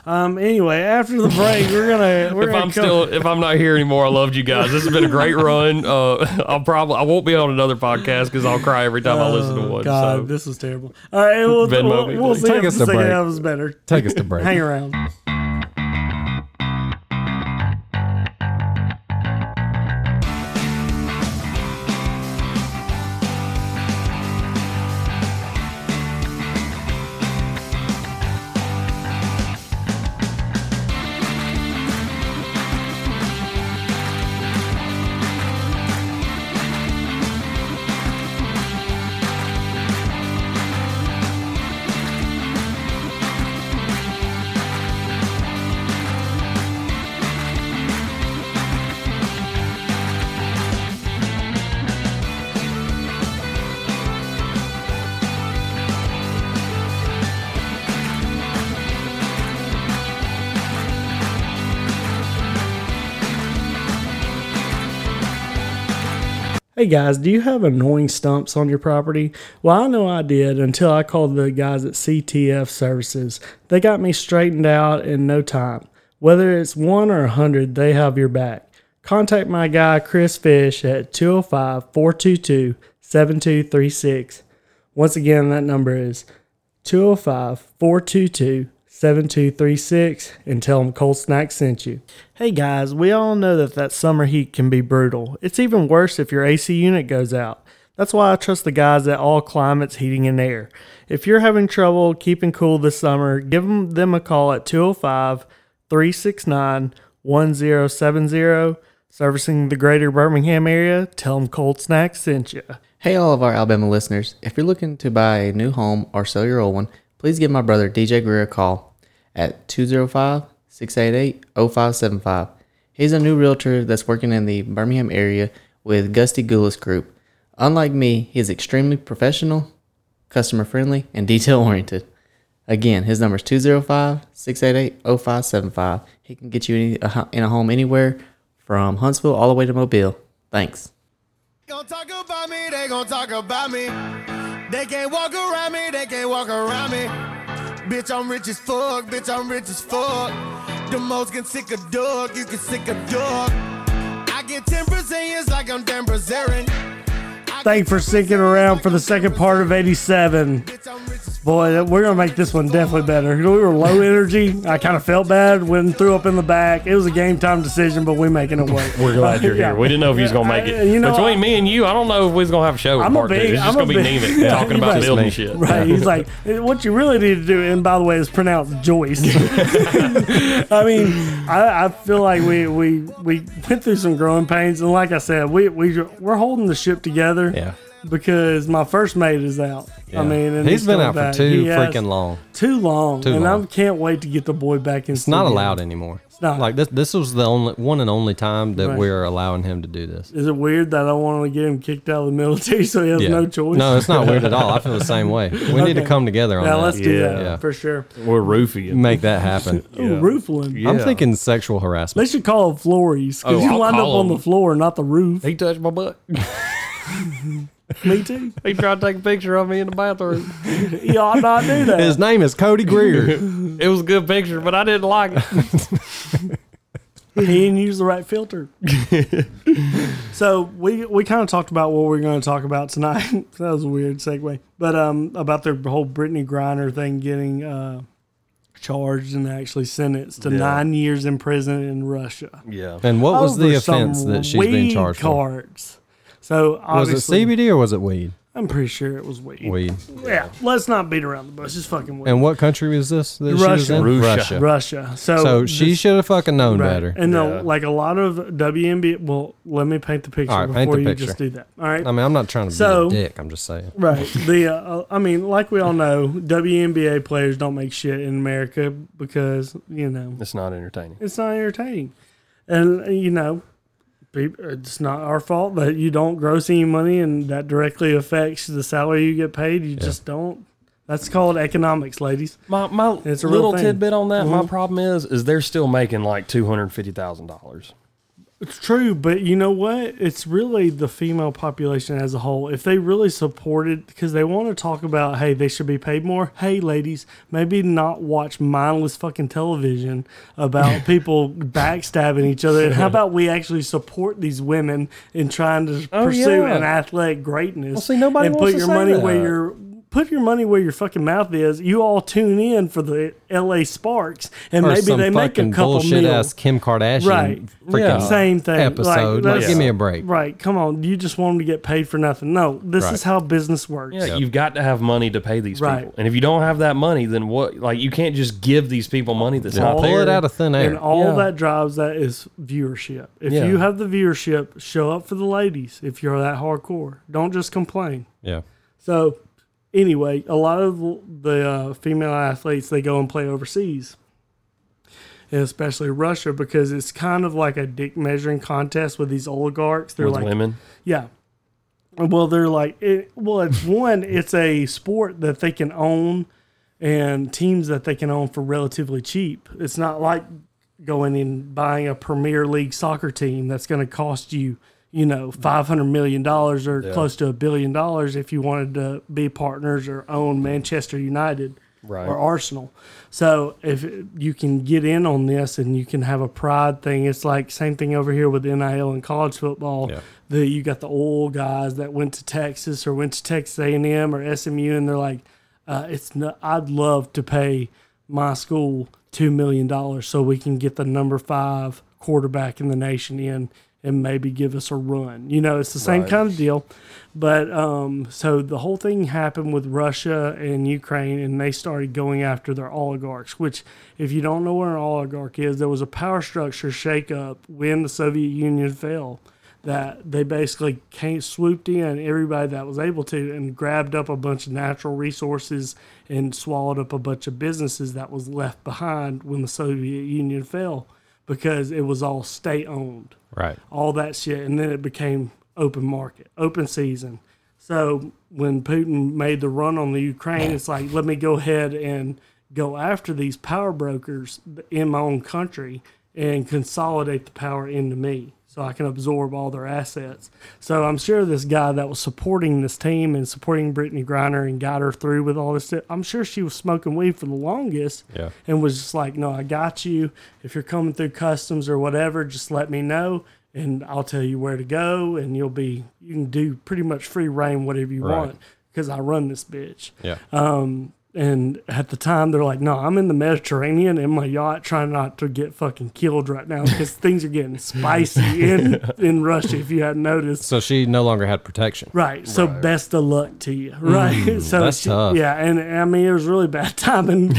C: Um. Anyway, after the break, we're gonna. We're
B: if
C: gonna
B: I'm
C: come-
B: still, if I'm not here anymore, I loved you guys. This has been a great run. Uh, I'll probably, I won't be on another podcast because I'll cry every time I listen to one.
C: God,
B: so.
C: this was terrible. All right, we'll,
B: Venmo
C: we'll, we'll see
D: Take
C: if
D: us
C: the
D: to
C: second
D: break.
C: half is better.
D: Take us to break.
C: Hang around. Hey guys, do you have annoying stumps on your property? Well, I know I did until I called the guys at CTF Services. They got me straightened out in no time. Whether it's one or a hundred, they have your back. Contact my guy Chris Fish at 205 422 7236. Once again, that number is 205 422 7236 and tell them Cold Snack sent you. Hey guys, we all know that that summer heat can be brutal. It's even worse if your AC unit goes out. That's why I trust the guys at All Climates Heating and Air. If you're having trouble keeping cool this summer, give them, them a call at 205 369 1070. Servicing the greater Birmingham area, tell them Cold Snack sent you.
E: Hey, all of our Alabama listeners. If you're looking to buy a new home or sell your old one, please give my brother DJ Greer a call at 205 688 0575. He's a new realtor that's working in the Birmingham area with Gusty Gulas Group. Unlike me, he is extremely professional, customer friendly, and detail oriented. Again, his number is 205 688 0575. He can get you any, a in a home anywhere from Huntsville all the way to Mobile. Thanks.
F: Gonna talk about me, they gonna talk about me. They can't walk around me, they can't walk around me. Bitch, I'm rich as fuck, bitch, I'm rich as fuck. The most can sick a dog, you can sick a dog. I get 10 Brazilians like I'm Dan.
C: Thank you for sticking around for the second part of 87. Boy, we're gonna make this one definitely better. We were low energy. I kind of felt bad when threw up in the back. It was a game time decision, but we're making it work.
B: We're glad you're here. We didn't know if he was gonna make
C: I-
B: it.
C: you know,
B: Between
C: I-
B: me and you, I don't know if we was gonna have a show.
C: I'm a
B: two.
C: big-
B: It's just
C: I'm
B: gonna be Nemic
C: Yeah,
B: talking about building
D: me.
B: shit.
C: Right? He's like, what you really need to do, and by the way, is pronounce Joyce. I mean, I, I feel like we, we we went through some growing pains, and like I said, we we we're holding the ship together.
D: Yeah.
C: Because my first mate is out. I mean, and
D: he's been
C: coming
D: out for
C: back.
D: too
C: He
D: freaking long.
C: too long,
D: Too
C: and
D: long.
C: I can't wait to get the boy back in.
D: It's not allowed anymore. It's
C: not.
D: like this. This was the only one and only time that
C: Right.
D: we're allowing him to do this.
C: Is it weird that I want to get him kicked out of the military so he has
D: Yeah.
C: no choice?
D: No, it's not weird at all. I feel the same way. We need to come together on
C: Yeah,
D: that.
C: let's do
B: Yeah.
C: that
D: Yeah.
C: for sure.
B: We're roofing.
D: Make that happen.
C: Ooh, roofling.
B: Yeah.
D: I'm thinking sexual harassment.
C: They should call it flories because
B: Oh,
C: you
B: I'll
C: wind up
B: call
C: on the floor, not the roof.
B: He touched my butt.
C: Me too.
B: He tried to take a picture of me in the bathroom.
C: he ought not do that.
D: His name is Cody Greer.
B: It was a good picture, but I didn't like it.
C: he didn't use the right filter. so we we kind of talked about what we're going to talk about tonight. that was a weird segue, but um, about their whole Brittney Griner thing getting uh, charged and actually sentenced to
B: Yeah.
C: nine years in prison in Russia.
B: Yeah.
D: And what was the
C: Over some
D: offense that she's being
C: weed
D: charged for?
C: cards. So
D: Was it
C: obviously,
D: CBD or was it weed?
C: I'm pretty sure it was weed.
D: Weed.
C: Yeah, let's not beat around the bush. It's fucking weed.
D: And what country was this? That she was
C: Russia.
D: in?
B: Russia.
D: Russia.
C: Russia. So,
D: So she
C: this-
D: should have fucking known
C: right.
D: better.
C: And no,
B: Yeah.
C: like a lot of WNBA. Well, let me paint the picture
D: All right, paint
C: before
D: the
C: you
D: picture.
C: just do that. All right.
D: I mean, I'm not trying to
C: So-
D: be a dick. I'm just saying.
C: Right. The uh, I mean, like we all know, WNBA players don't make shit in America because you know
B: It's not entertaining.
C: it's not entertaining, and uh, you know, peop- it's not our fault that you don't gross any money, and that directly affects the salary you get paid. You just don't. That's called economics, ladies.
B: My my
C: It's a
B: little tidbit on that. My
C: Mhm.
B: problem is is they're still making like two hundred fifty thousand dollars.
C: It's true, but you know what? It's really the female population as a whole. If they really supported, because they want to talk about, hey, they should be paid more. Hey, ladies, maybe not watch mindless fucking television about people backstabbing each other. And how about we actually support these women in trying to
B: Oh,
C: pursue
B: yeah.
C: an athletic greatness?
B: Well, see, nobody
C: and
B: wants
C: put
B: to
C: your
B: say
C: money
B: that.
C: where your put your money where your fucking mouth is. You all tune in for the L.A. Sparks, and
D: Or
C: maybe they make a
D: fucking
C: couple
D: bullshit
C: meals.
D: ass Kim Kardashian
C: Right.
D: freaking
B: Yeah.
C: Same thing.
D: episode. Like,
C: let's-
D: give me a break.
C: Right. Come on. You just want them to get paid for nothing. No, this
D: Right.
C: is how business works.
B: Yeah, you've got to have money to pay these
C: Right.
B: people, and if you don't have that money, then what? Like you can't just give these people money that's
D: Yeah,
B: not
D: pull it out of thin air.
C: And all
B: Yeah.
C: that drives that is viewership. If
B: Yeah.
C: you have the viewership, show up for the ladies if you're that hardcore. Don't just complain.
D: yeah.
C: So, anyway, a lot of the uh, female athletes they go and play overseas, and especially Russia, because it's kind of like a dick measuring contest with these oligarchs. They're
B: with
C: like,
B: women.
C: Yeah. Well, they're like, it, well, it's one, it's a sport that they can own and teams that they can own for relatively cheap. It's not like going and buying a Premier League soccer team that's going to cost you, you know, $500 million or close to a billion dollars if you wanted to be partners or own Manchester United
B: Right.
C: or Arsenal. So if you can get in on this and you can have a pride thing, it's like same thing over here with NIL and college football.
D: Yeah.
C: The you got the old guys that went to Texas or went to Texas A and M or SMU, and they're like, uh, "It's not, I'd love to pay my school two million dollars so we can get the number five quarterback in the nation in." And maybe give us a run. You know, it's the same
B: Right.
C: kind of deal. But um, so the whole thing happened with Russia and Ukraine, and they started going after their oligarchs. Which, if you don't know what an oligarch is, there was a power structure shakeup when the Soviet Union fell. That they basically came swooped in everybody that was able to and grabbed up a bunch of natural resources and swallowed up a bunch of businesses that was left behind when the Soviet Union fell because it was all state owned
D: Right.
C: all that shit, and then it became open market, open season. So when Putin made the run on the Ukraine, it's like let me go ahead and go after these power brokers in my own country and consolidate the power into me so I can absorb all their assets. So I'm sure this guy that was supporting this team and supporting Brittney Griner and got her through with all this I'm sure she was smoking weed for the longest
D: Yeah.
C: and was just like, "No, I got you. If you're coming through customs or whatever, just let me know, and I'll tell you where to go, and you'll be you can do pretty much free reign whatever you
D: Right.
C: want because I run this bitch."
D: Yeah.
C: Um, and at the time, they're like, "No, I'm in the Mediterranean in my yacht, trying not to get fucking killed right now because things are getting spicy in in Russia. If you hadn't noticed."
D: so she no longer had protection.
C: Right. So best of luck to you. Right. Mm, so
D: that's
C: she-
D: tough.
C: Yeah, and I mean it was really bad timing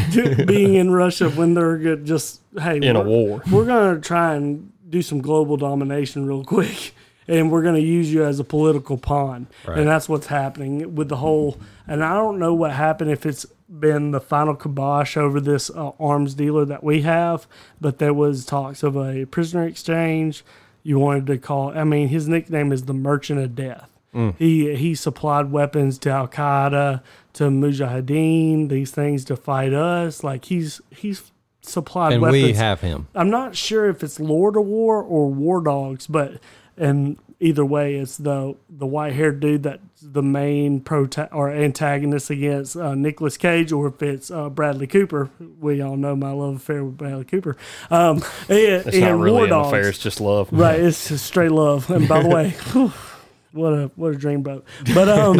C: being in Russia when they're. Just hey,
B: In a
C: we're-
B: war.
C: we're gonna try and do some global domination real quick. And we're going to use you as a political pawn.
D: Right.
C: And that's what's happening with the whole. And I don't know what happened if it's been the final kibosh over this uh, arms dealer that we have, but there was talks of a prisoner exchange. You wanted to call, I mean, his nickname is the Merchant of Death. He he supplied weapons to Al Qaeda, to Mujahideen, these things to fight us. Like he's he's supplied
D: And
C: weapons.
D: we have him.
C: I'm not sure if it's Lord of War or War Dogs, but and either way, it's the the white haired dude that's the main prota- or antagonist against uh, Nicolas Cage, or if it's uh, Bradley Cooper. We all know my love affair with Bradley Cooper. Um, and,
B: It's not really
C: War
B: an
C: Dogs.
B: affair; it's just love.
C: Right, it's just straight love. And by the way, whew, what a what a dream boat. But um,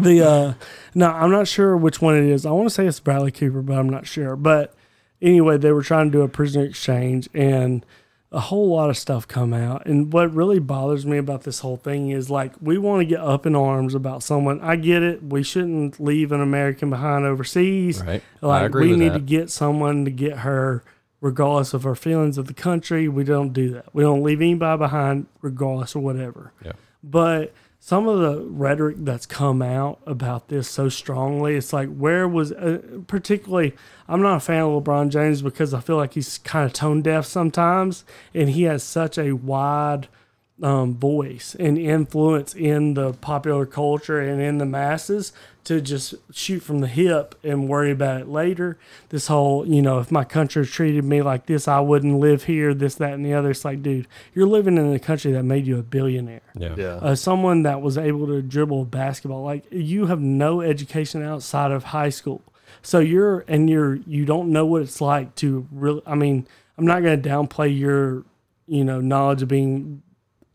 C: the uh, no, I'm not sure which one it is. I want to say it's Bradley Cooper, but I'm not sure. But anyway, they were trying to do a prisoner exchange, and a whole lot of stuff come out. And what really bothers me about this whole thing is like we want to get up in arms about someone. I get it. We shouldn't leave an American behind overseas.
D: Right. I
C: Like
D: agree
C: we need
D: that.
C: to get someone to get her regardless of her feelings of the country. We don't do that. We don't leave anybody behind regardless of whatever.
D: Yeah.
C: But some of the rhetoric that's come out about this so strongly, it's like where was uh, particularly I'm not a fan of LeBron James because I feel like he's kind of tone deaf sometimes and he has such a wide um, voice and influence in the popular culture and in the masses to just shoot from the hip and worry about it later. This whole, you know, if my country treated me like this, I wouldn't live here, this, that, and the other. It's like, dude, you're living in a country that made you a billionaire.
D: Yeah.
B: Yeah.
C: Uh, someone that was able to dribble basketball, like you have no education outside of high school. So you're, and you're, you don't know what it's like to really, I mean, I'm not going to downplay your, you know, knowledge of being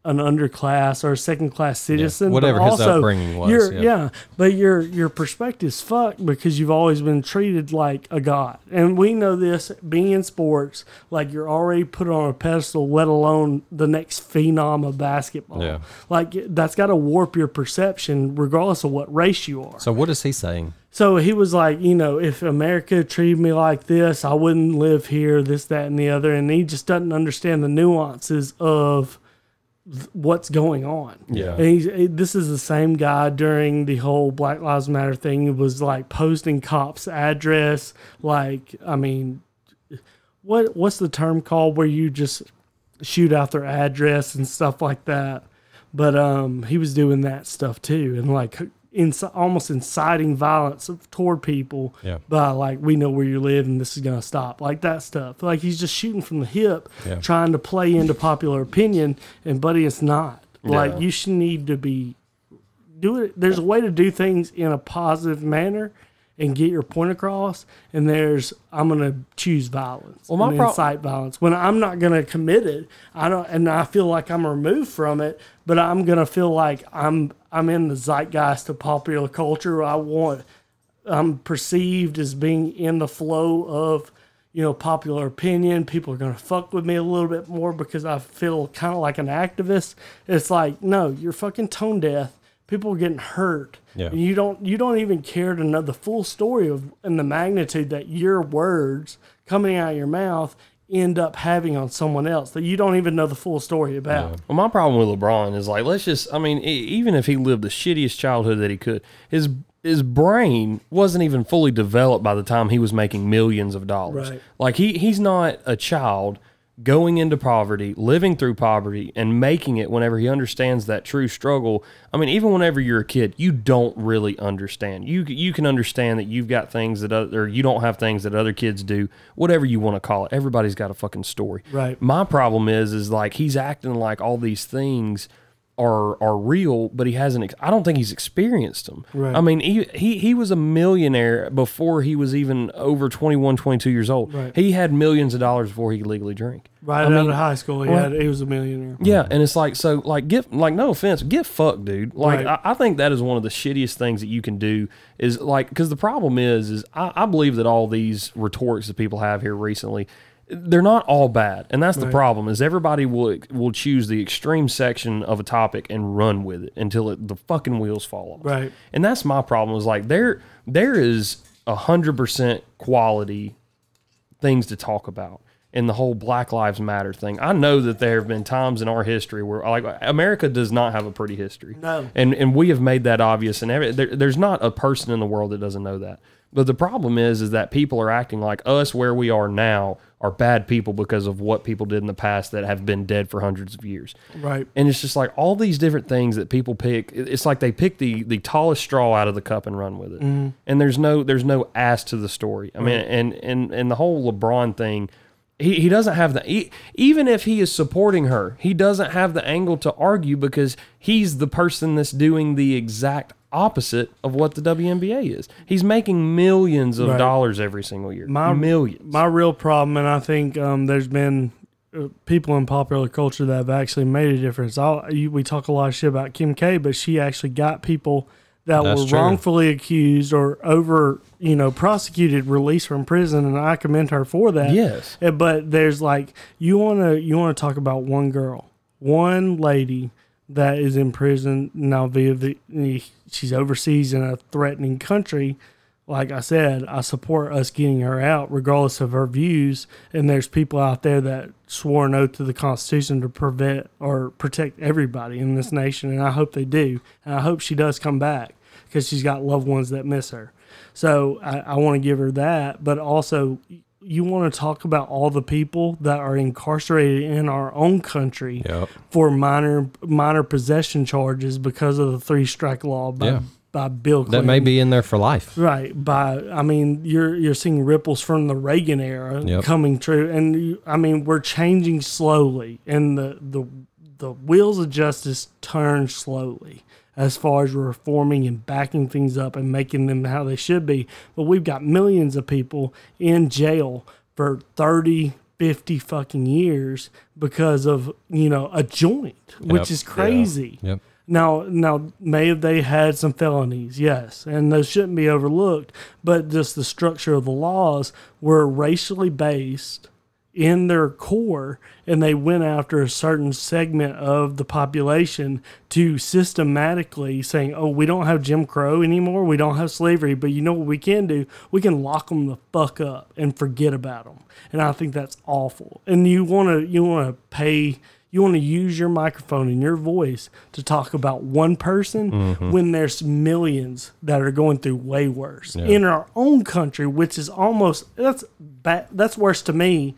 C: an underclass or a second class citizen. but
D: Whatever his
C: also
D: upbringing was,
C: Your,
D: yeah.
C: yeah. but your your perspective's fucked because you've always been treated like a god, and we know this being in sports. Like you're already put on a pedestal, let alone the next phenom of basketball.
D: Yeah.
C: like that's got to warp your perception, regardless of what race you are.
D: So what is he saying?
C: So he was like, you know, if America treated me like this, I wouldn't live here, this, that, and the other. And he just doesn't understand the nuances of th- what's going on.
D: Yeah.
C: And he's, he- this is the same guy during the whole Black Lives Matter thing. He was like posting cops' address. Like, I mean, what what's the term called where you just shoot out their address and stuff like that? But um, he was doing that stuff too, and like inci- almost inciting violence toward people
D: Yeah.
C: by like we know where you live and this is gonna stop, like that stuff. Like he's just shooting from the hip,
D: Yeah.
C: trying to play into popular opinion, and buddy, it's not. Like
B: Yeah.
C: you should need to be do it. There's a way to do things in a positive manner and get your point across. And there's I'm gonna choose violence.
B: Well, my
C: and incite violence when I'm not gonna commit it. I don't, and I feel like I'm removed from it. But I'm gonna feel like I'm I'm in the zeitgeist of popular culture. I want I'm perceived as being in the flow of you know popular opinion. People are gonna fuck with me a little bit more because I feel kind of like an activist. It's like no, you're fucking tone deaf. People are getting hurt.
D: Yeah.
C: And you don't you don't even care to know the full story of and the magnitude that your words coming out of your mouth end up having on someone else that you don't even know the full story about.
B: Well, my problem with LeBron is like, let's just, I mean, e- even if he lived the shittiest childhood that he could, his his brain wasn't even fully developed by the time he was making millions of dollars.
C: Right.
B: Like he he's not a child going into poverty, living through poverty, and making it whenever he understands that true struggle. I mean, even whenever you're a kid, you don't really understand. You you can understand that you've got things that other, or you don't have things that other kids do. Whatever you want to call it, everybody's got a fucking story.
C: Right.
B: My problem is is like he's acting like all these things are are real, but he hasn't. ex- I don't think he's experienced them.
C: Right.
B: I mean, he, he he was a millionaire before he was even over 21, 22 years old.
C: Right.
B: He had millions of dollars before he could legally drink.
C: Right
B: I
C: out
B: mean,
C: of high school, he
B: well-
C: had he was a millionaire.
B: Yeah, and it's like so, like get like no offense, get fucked, dude. Like
C: Right.
B: I, I think that is one of the shittiest things that you can do is like because the problem is is I, I believe that all these retorts that people have here recently, they're not all bad, and that's the
C: Right.
B: problem is everybody will will choose the extreme section of a topic and run with it until it, the fucking wheels fall off.
C: Right.
B: and that's my problem is like there there is a hundred percent quality things to talk about in the whole Black Lives Matter thing. I know that there have been times in our history where like America does not have a pretty history.
C: No.
B: And and we have made that obvious and every, there, there's not a person in the world that doesn't know that. But the problem is is that people are acting like us where we are now are bad people because of what people did in the past that have been dead for hundreds of years.
C: Right.
B: And it's just like all these different things that people pick. It's like they pick the the tallest straw out of the cup and run with it. Mm-hmm. And there's no there's no ass to the story. I mean, and and and the whole LeBron thing. he, he doesn't have the he, even if he is supporting her, he doesn't have the angle to argue because he's the person that's doing the exact opposite of what the WNBA is. He's making millions of
C: Right.
B: dollars every single year.
C: my
B: millions.
C: My real problem, and I think um, there's been uh, people in popular culture that have actually made a difference. I'll, you, we talk a lot of shit about Kim K, but she actually got people that
D: That's
C: were
D: true.
C: wrongfully accused or over, you know, prosecuted, released from prison, and I commend her for that.
B: Yes.
C: Uh, But there's like you want to you want to talk about one girl, one lady that is in prison now via the she's overseas in a threatening country. Like I said, I support us getting her out regardless of her views. And there's people out there that swore an oath to the Constitution to prevent or protect everybody in this nation, and I hope they do. And I hope she does come back because she's got loved ones that miss her. So I, I want to give her that, but also you want to talk about all the people that are incarcerated in our own country
D: Yep.
C: for minor minor possession charges because of the three strike law by,
D: Yeah.
C: by Bill
D: That may be in there for life.
C: Right. By I mean, you're you're seeing ripples from the Reagan era
D: Yep.
C: coming true, and you, I mean, we're changing slowly, and the the the wheels of justice turn slowly as far as reforming and backing things up and making them how they should be. But we've got millions of people in jail for 30, 50 fucking years because of, you know, a joint, which
D: Yep.
C: is crazy.
D: Yep.
C: Now, now, may have they had some felonies? Yes, and those shouldn't be overlooked. But just the structure of the laws were racially based in their core, and they went after a certain segment of the population to systematically saying, "Oh, we don't have Jim Crow anymore. We don't have slavery, but you know what we can do? We can lock them the fuck up and forget about them." And I think that's awful. And you want to you want to pay you want to use your microphone and your voice to talk about one person mm-hmm. when there's millions that are going through way worse in our own country, which is almost that's that's worse to me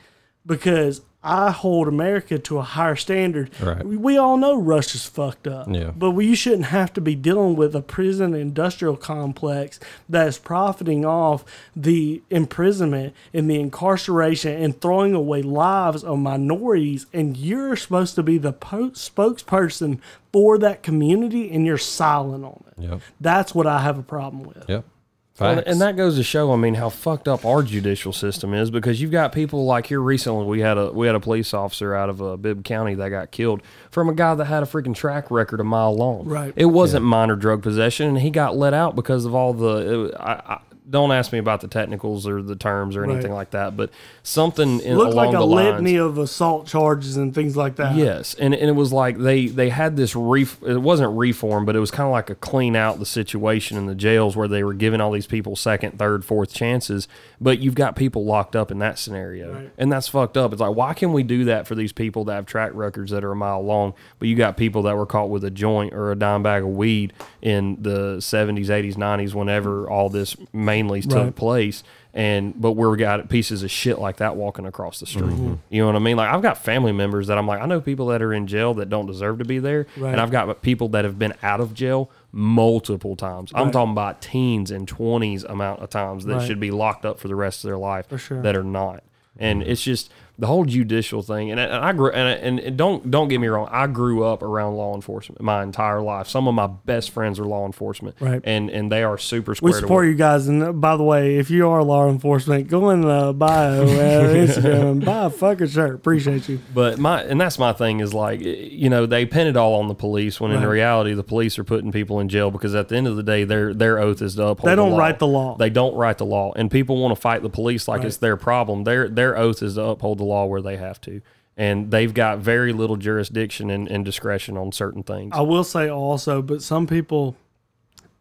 C: because I hold America to a higher standard.
D: Right.
C: We, we all know Russia's fucked up,
D: Yeah.
C: but we shouldn't have to be dealing with a prison industrial complex that is profiting off the imprisonment and the incarceration and throwing away lives of minorities. And you're supposed to be the po- spokesperson for that community, and you're silent on it.
D: Yep.
C: That's what I have a problem with.
D: Yep.
B: Well, and that goes to show, I mean, how fucked up our judicial system is because you've got people like here recently. We had a we had a police officer out of uh, Bibb County that got killed from a guy that had a freaking track record a mile long.
C: Right.
B: It wasn't minor drug possession, and he got let out because of all the. It, I, I, don't ask me about the technicals or the terms or anything
C: Right.
B: like that, but something in,
C: Looked
B: along
C: like a
B: the lines.
C: litany of assault charges and things like that.
B: Yes, and, and it was like they they had this ref. It wasn't reform, but it was kind of like a clean out the situation in the jails where they were giving all these people second, third, fourth chances. But you've got people locked up in that scenario,
C: Right.
B: and that's fucked up. It's like why can we do that for these people that have track records that are a mile long, but you got people that were caught with a joint or a dime bag of weed in the seventies, eighties, nineties, whenever all this mainly took place and but we're got pieces of shit like that walking across the street. Mm-hmm. You know what I mean? Like I've got family members that I'm like, I know people that are in jail that don't deserve to be there,
C: Right.
B: and I've got people that have been out of jail multiple times. I'm talking about teens and twenties amount of times that
C: Right.
B: should be locked up for the rest of their life
C: sure.
B: that are not. And it's just the whole judicial thing, and, and I grew, and, and, and don't don't get me wrong, I grew up around law enforcement my entire life. Some of my best friends are law enforcement,
C: Right.
B: And and they are super
C: We support
B: away.
C: you guys. And uh, by the way, if you are law enforcement, go in the bio Instagram and buy a fucking shirt. Appreciate you.
B: But my and that's my thing is like you know they pin it all on the police when in reality the police are putting people in jail because at the end of the day their their oath is to uphold.
C: They don't
B: the law.
C: write the law.
B: They don't write the law, and people want to fight the police like
C: Right.
B: it's their problem. Their their oath is to uphold the law where they have to, and they've got very little jurisdiction and, and discretion on certain things.
C: I will say also, but some people,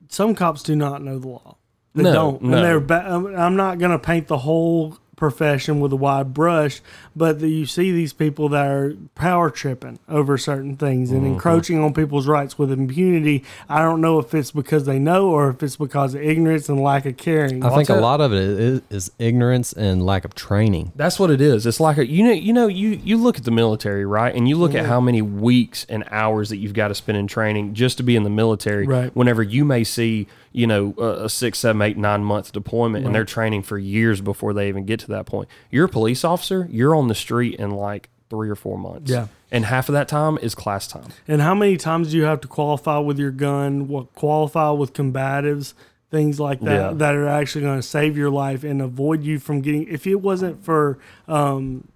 C: some cops do not know the law. They
B: No,
C: don't,
B: no.
C: and they're. Ba- I'm- I'm not going to paint the whole profession with a wide brush, but the, you see these people that are power tripping over certain things
B: Mm-hmm.
C: and encroaching on people's rights with impunity. I don't know if it's because they know or if it's because of ignorance and lack of caring.
D: I think a lot of it is, is ignorance and lack of training.
B: That's what it is. It's like a, you know, you know, you you look at the military, right? And you look
C: Mm-hmm.
B: at how many weeks and hours that you've got to spend in training just to be in the military.
C: Right.
B: Whenever you may see, you know, a, a six, seven, eight, nine month deployment, and they're training for years before they even get to that point. You're a police officer. You're on the street in like three or four months.
C: Yeah.
B: and half of that time is class time.
C: And how many times do you have to qualify with your gun? What qualify with combatives, things like that,
B: Yeah.
C: that are actually going to save your life and avoid you from getting. If it wasn't for um,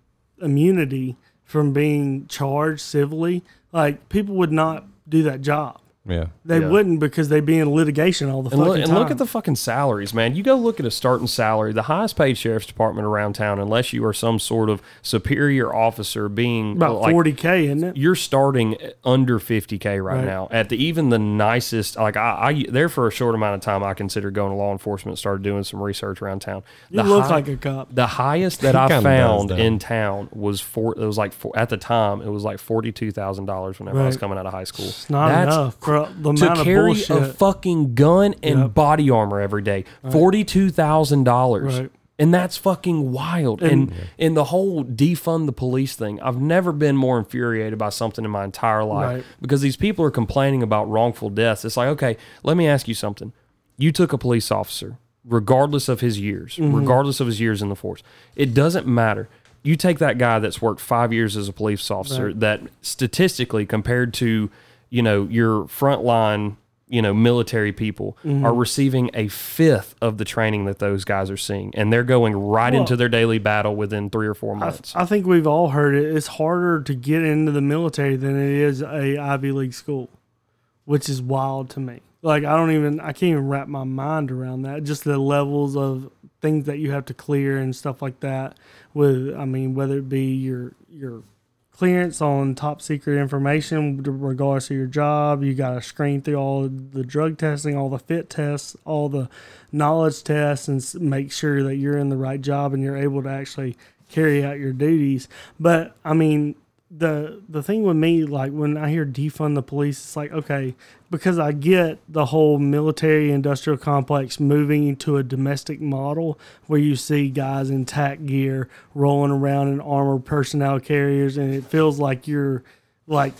C: immunity from being charged civilly, like people would not do that job.
D: Yeah.
C: They
B: Yeah.
C: wouldn't because they'd be in litigation all the
B: And,
C: fucking
B: look, and
C: time.
B: look at the fucking salaries, man. You go look at a starting salary, the highest paid sheriff's department around town, unless you are some sort of superior officer being
C: about
B: like,
C: forty k, isn't it?
B: you're starting under 50k right,
C: Right.
B: now at the even the nicest like I, I there for a short amount of time i considered going to law enforcement started doing some research around town
C: You
B: The
C: look
B: high-
C: like a cop.
B: the highest that i
D: kinda
B: found
D: does, though.
B: in town was four it was like four, at the time it was like $42000 whenever i was
C: Right.
B: coming out of high school
C: It's not
B: That's
C: enough for the
B: to
C: amount of
B: carry
C: bullshit.
B: a fucking gun and
C: Yep.
B: body armor every day $42000
C: Right.
B: and that's fucking wild. And and the whole defund the police thing, I've never been more infuriated by something in my entire life
C: Right.
B: because these people are complaining about wrongful deaths. It's like, okay, let me ask you something. You took a police officer, regardless of his years,
C: Mm-hmm.
B: regardless of his years in the force. It doesn't matter. You take that guy that's worked five years as a police officer, that statistically compared to, you know, your frontline, you know, military people
C: Mm-hmm.
B: are receiving a fifth of the training that those guys are seeing, and they're going right
C: Well,
B: into their daily battle within three or four
C: I,
B: months.
C: I think we've all heard it. It's harder to get into the military than it is a Ivy League school, which is wild to me. Like I don't even I can't even wrap my mind around that. Just the levels of things that you have to clear and stuff like that. With I mean, whether it be your your clearance on top secret information regardless of your job, you got to screen through all the drug testing, all the fit tests, all the knowledge tests, and make sure that you're in the right job and you're able to actually carry out your duties. But I mean, the the thing with me, like when I hear defund the police, it's like okay, because I get the whole military industrial complex moving into a domestic model where you see guys in tack gear rolling around in armored personnel carriers, and it feels like you're like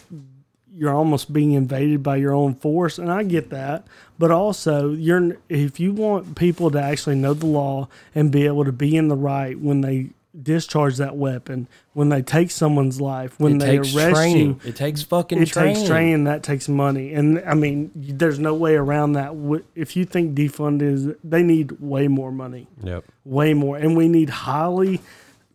C: you're almost being invaded by your own force and I get that. But also you're if you want people to actually know the law and be able to be in the right when they discharge that weapon when they take someone's life when
B: it
C: they
B: takes
C: arrest
B: training.
C: you
B: It takes fucking training.
C: it
B: training.
C: takes training that takes money and i mean there's no way around that if you think defund is they need way more money
D: Yep.
C: way more and we need highly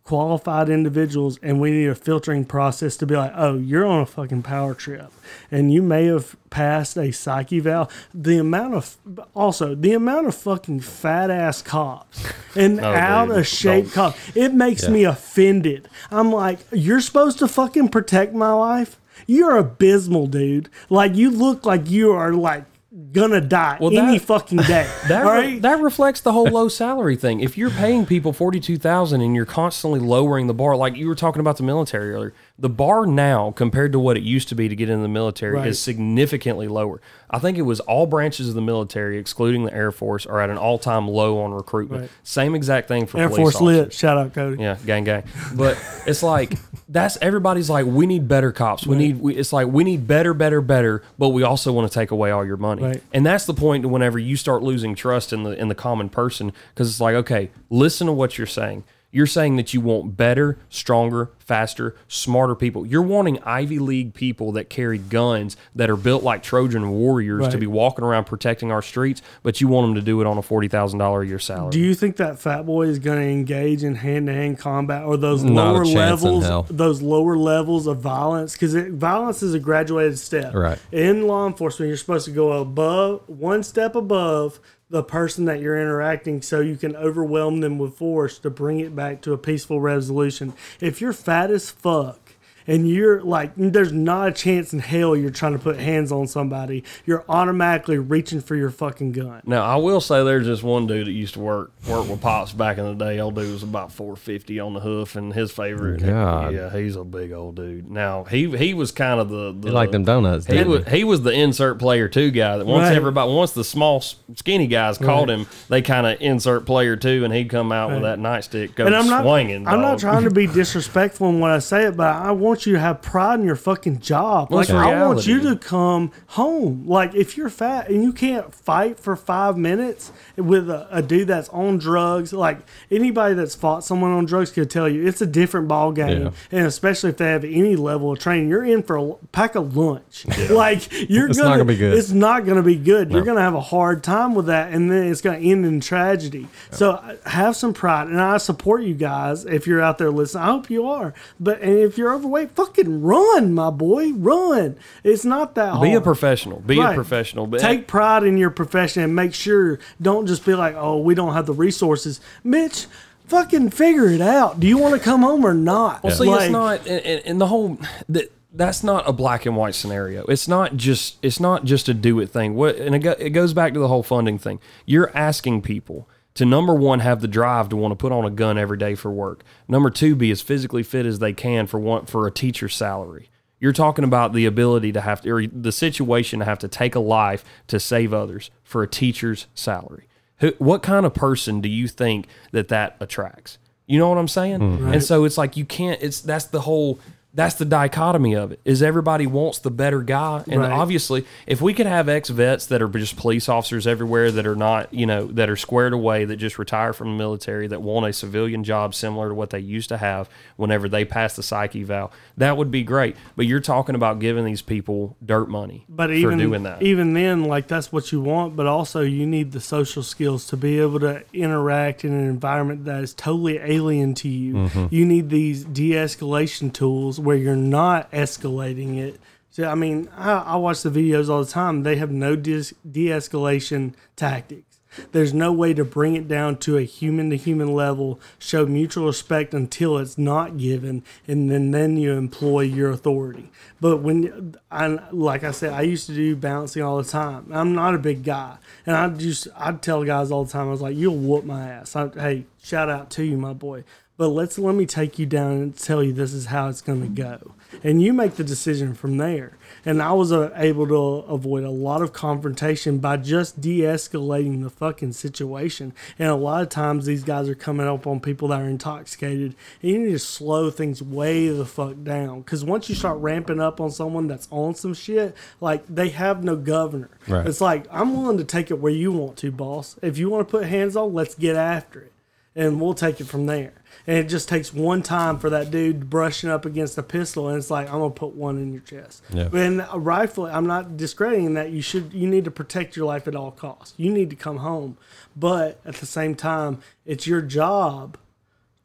C: qualified individuals and we need a filtering process to be like oh you're on a fucking power trip and you may have passed a psych eval. The amount of also the amount of fucking fat ass cops and
B: Oh,
C: out
B: dude,
C: of shape
B: don't.
C: cops it makes me offended. I'm like you're supposed to fucking protect my life? You're abysmal dude. Like you look like you are like gonna die
B: Well,
C: any
B: that-
C: fucking day
B: That,
C: right
B: that reflects the whole low salary thing. If you're paying people forty two thousand and you're constantly lowering the bar, like you were talking about the military earlier, the bar now compared to what it used to be to get into the military
C: Right.
B: is significantly lower. I think it was all branches of the military, excluding the Air Force, are at an all time low on recruitment.
C: Right.
B: Same exact thing for
C: air
B: police
C: force
B: officers.
C: lit shout out cody
B: Yeah, gang, gang. But it's like that's everybody's like, we need better cops. We need. We, it's like we need better, better, better. But we also want to take away all your money.
C: Right.
B: And that's the point. Whenever you start losing trust in the in the common person, because it's like, okay, listen to what you're saying. You're saying that you want better, stronger, faster, smarter people. You're wanting Ivy League people that carry guns that are built like Trojan warriors to be walking around protecting our streets, but you want them to do it on a forty thousand dollar a year salary.
C: Do you think that Fat Boy is going to engage in hand to hand combat or those
D: Not
C: lower levels, those lower levels of violence? Because violence is a graduated step.
D: Right.
C: In law enforcement, you're supposed to go above one step above the person that you're interacting, so you can overwhelm them with force to bring it back to a peaceful resolution. If you're fat as fuck. And you're like, there's not a chance in hell you're trying to put hands on somebody. You're automatically reaching for your fucking gun.
B: Now I will say there's just one dude that used to work work with pops back in the day. Old dude was about 450 on the hoof, and his favorite.
D: God.
B: Yeah, he's a big old dude. Now he he was kind of the, the
D: You like them donuts,
B: He was he was the insert player two guy that once
C: Right.
B: everybody once the small skinny guys called him, they kind of insert player two, and he'd come out with that nightstick go
C: and I'm not
B: swinging.
C: I'm not trying to be disrespectful in what I say it, but I want want you to have pride in your fucking job.
B: Well,
C: like I want you to come home. Like if you're fat and you can't fight for five minutes with a, a dude that's on drugs, like anybody that's fought someone on drugs could tell you it's a different ball game.
D: Yeah.
C: And especially if they have any level of training, you're in for a pack of lunch. Like you're
D: It's
C: gonna,
D: gonna be good.
C: It's not gonna be good. You're gonna have a hard time with that, and then it's gonna end in tragedy. So uh, have some pride, and I support you guys if you're out there listening. I hope you are. But and if you're overweight, fucking run, my boy, run. It's not that hard.
B: Be a professional. Be
C: Right.
B: a professional. But
C: Take pride in your profession and make sure don't just be like, oh, we don't have the resources, Mitch. Fucking figure it out. Do you want to come home or not?
B: Well, see,
C: Like,
B: it's not, and, and- and the whole that that's not a black and white scenario. It's not just it's not just a do it thing. What and it, go, it goes back to the whole funding thing. You're asking people to number one have the drive to want to put on a gun every day for work. Number two, be as physically fit as they can for one for a teacher's salary. You're talking about the ability to have to, or the situation to have to take a life to save others for a teacher's salary. Who, what kind of person do you think that that attracts? You know what I'm saying? Mm-hmm. And so it's like you can't. It's that's the whole. That's the dichotomy of it. Is everybody wants the better guy, and
C: Right.
B: obviously, if we could have ex vets that are just police officers everywhere that are not, you know, that are squared away, that just retire from the military, that want a civilian job similar to what they used to have whenever they passed the psych eval, that would be great. But you're talking about giving these people dirt money
C: but
B: for
C: even
B: doing that.
C: even then, like that's what you want. But also, you need the social skills to be able to interact in an environment that is totally alien to you.
B: Mm-hmm.
C: You need these de-escalation tools where you're not escalating it. So, I mean, I, I watch the videos all the time. They have no dis- de-escalation tactics. There's no way to bring it down to a human to human level, show mutual respect until it's not given, and then, then you employ your authority. But when I like I said, I used to do bouncing all the time. I'm not a big guy, and I just I'd tell guys all the time. I was like, "You'll whoop my ass." I, hey, shout out to you, my boy. But let's let me take you down and tell you this is how it's going to go, and you make the decision from there. And I was uh, able to avoid a lot of confrontation by just de-escalating the fucking situation. And a lot of times these guys are coming up on people that are intoxicated, and you need to slow things way the fuck down. Because once you start ramping up on someone that's on some shit, like they have no governor.
D: Right.
C: It's like I'm willing to take it where you want to, boss. If you want to put hands on, let's get after it and we'll take it from there. And it just takes one time for that dude brushing up against a pistol, and it's like I'm gonna put one in your chest.
D: Yeah.
C: And a rifle, I'm not discrediting that. You should, you need to protect your life at all costs. You need to come home, but at the same time, it's your job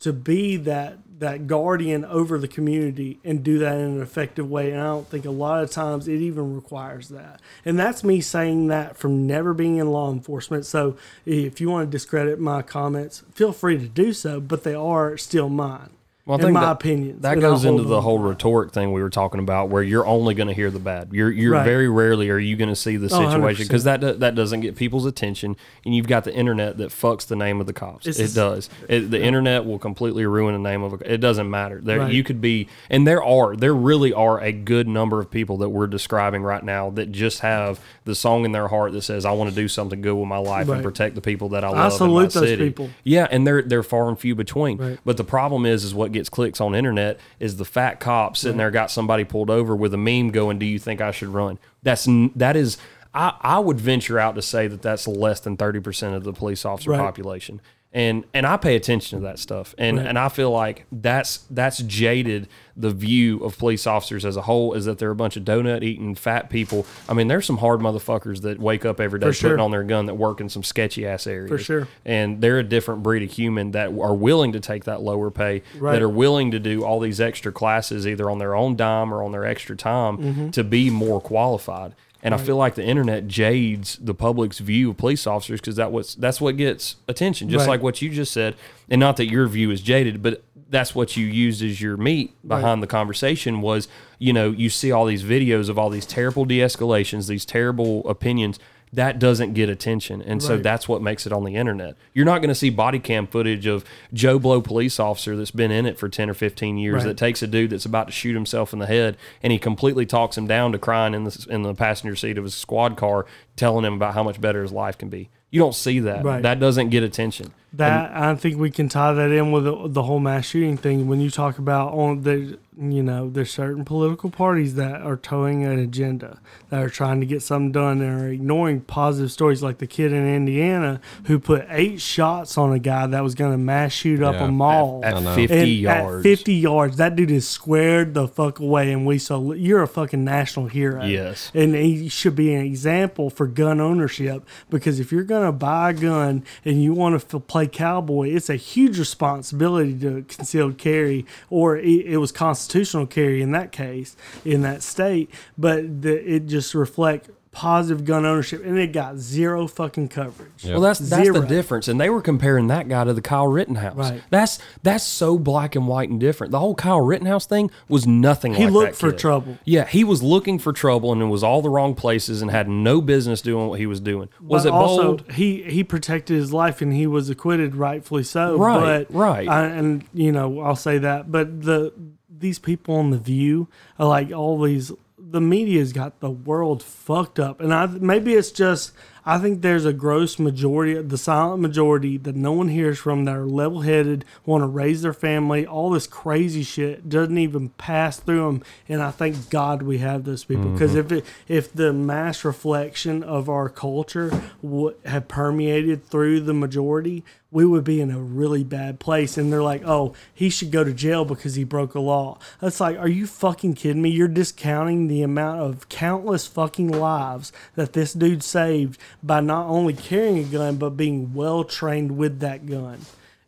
C: to be that that guardian over the community and do that in an effective way. And I don't think a lot of times it even requires that. And that's me saying that from never being in law enforcement. So if you want to discredit my comments, feel free to do so, but they are still mine.
B: Well, I
C: in my
B: that-
C: opinion.
B: That goes into the whole rhetoric thing we were talking about, where you're only going to hear the bad. You're you're
C: Right.
B: very rarely are you going to see the
C: Oh,
B: situation
C: 100%.
B: because that that doesn't get people's attention, and you've got the internet that fucks the name of the cops.
C: It's
B: it does. It, the internet will completely ruin the name of a. It doesn't matter. There
C: Right.
B: you could be, and there are there really are a good number of people that we're describing right now that just have the song in their heart that says, "I want to do something good with my life
C: Right.
B: and protect the people that I love."
C: I
B: in my
C: salute those
B: city."
C: people.
B: Yeah, and they're they're far and few between. But the problem is, is what gets clicks on internet is the fat cop sitting there got somebody pulled over with a meme going, "Do you think I should run?" That's that is. I, I would venture out to say that that's less than thirty percent of the police officer
C: Right.
B: population, and and I pay attention to that stuff, and
C: Right.
B: and I feel like that's that's jaded the view of police officers as a whole is that they're a bunch of donut eating fat people. I mean, there's some hard motherfuckers that wake up every day
C: For sure.
B: putting on their gun that work in some sketchy ass areas
C: For sure.
B: and they're a different breed of human that are willing to take that lower pay
C: Right.
B: that are willing to do all these extra classes either on their own dime or on their extra time
C: Mm-hmm.
B: to be more qualified and I feel like the internet jades the public's view of police officers because that was that's what gets attention, just
C: Right.
B: like what you just said. And not that your view is jaded, but that's what you used as your meat behind the conversation was, you know, you see all these videos of all these terrible de-escalations, these terrible opinions. That doesn't get attention, and so that's what makes it on the internet. You're not going to see body cam footage of Joe Blow police officer that's been in it for ten or fifteen years
C: Right.
B: that takes a dude that's about to shoot himself in the head, and he completely talks him down to crying in the in the passenger seat of his squad car, telling him about how much better his life can be. You don't see that.
C: Right.
B: That doesn't get attention.
C: That I think we can tie that in with the, the whole mass shooting thing. When you talk about on the, you know, there's certain political parties that are towing an agenda that are trying to get something done and are ignoring positive stories, like the kid in Indiana who put eight shots on a guy that was going to mass shoot up
D: Yeah.
C: a mall
B: at
D: I know.
B: 50
C: And
B: yards.
C: At 50 yards, that dude is squared the fuck away, and we so you're a fucking national hero.
B: Yes.
C: and he should be an example for gun ownership because if you're gonna buy a gun and you want to play cowboy, it's a huge responsibility to concealed carry, or it, it was constitutional carry in that case in that state, but the, it just reflect positive gun ownership, and it got zero fucking coverage.
B: Well, that's that's
C: Zero.
B: the difference, and they were comparing that guy to the Kyle Rittenhouse.
C: Right.
B: That's that's so black and white and different. The whole Kyle Rittenhouse thing was nothing.
C: He
B: like
C: looked
B: that
C: for
B: kid.
C: trouble.
B: Yeah, he was looking for trouble, and it was all the wrong places, and had no business doing what he was doing. Was
C: But
B: it
C: also,
B: bold?
C: He he protected his life and he was acquitted, rightfully so.
B: Right,
C: but,
B: right.
C: I, and you know, I'll say that. But the these people on the View are like all these. The media's got the world fucked up, and I maybe it's just. I think there's a gross majority, the silent majority that no one hears from that are level headed, want to raise their family. All this crazy shit doesn't even pass through them, and I thank God we have those people mm-hmm. because if it, if the mass reflection of our culture would have permeated through the majority, we would be in a really bad place. And they're like, "Oh, he should go to jail because he broke a law." That's like, are you fucking kidding me? You're discounting the amount of countless fucking lives that this dude saved by not only carrying a gun but being well trained with that gun.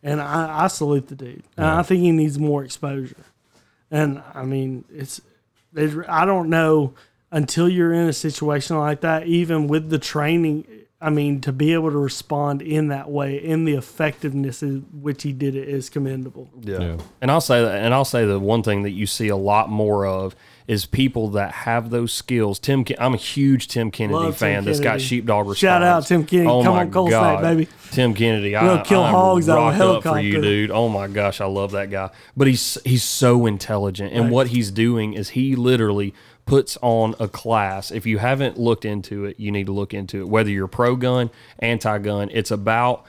C: And I, I salute the dude. And I think he needs more exposure. And I mean, it's, it's I don't know until you're in a situation like that, even with the training. I mean, to be able to respond in that way, in the effectiveness in which he did it, is commendable.
B: Yeah. And I'll say that, and I'll say the one thing that you see a lot more of is people that have those skills. Tim, I'm a huge Tim Kennedy
C: Love Tim
B: fan. That's got
C: Kennedy.
B: sheepdog response.
C: Shout out Tim Kennedy.
B: Oh
C: Come
B: my
C: on, Cold Snake,
B: God.
C: baby.
B: Tim Kennedy.
C: We'll
B: I,
C: kill
B: I'm
C: hogs out of a
B: rocked for you, dude. Oh my gosh, I love that guy. But he's he's so intelligent, and
C: Right.
B: what he's doing is he literally puts on a class. If you haven't looked into it, you need to look into it. Whether you're pro gun, anti gun, it's about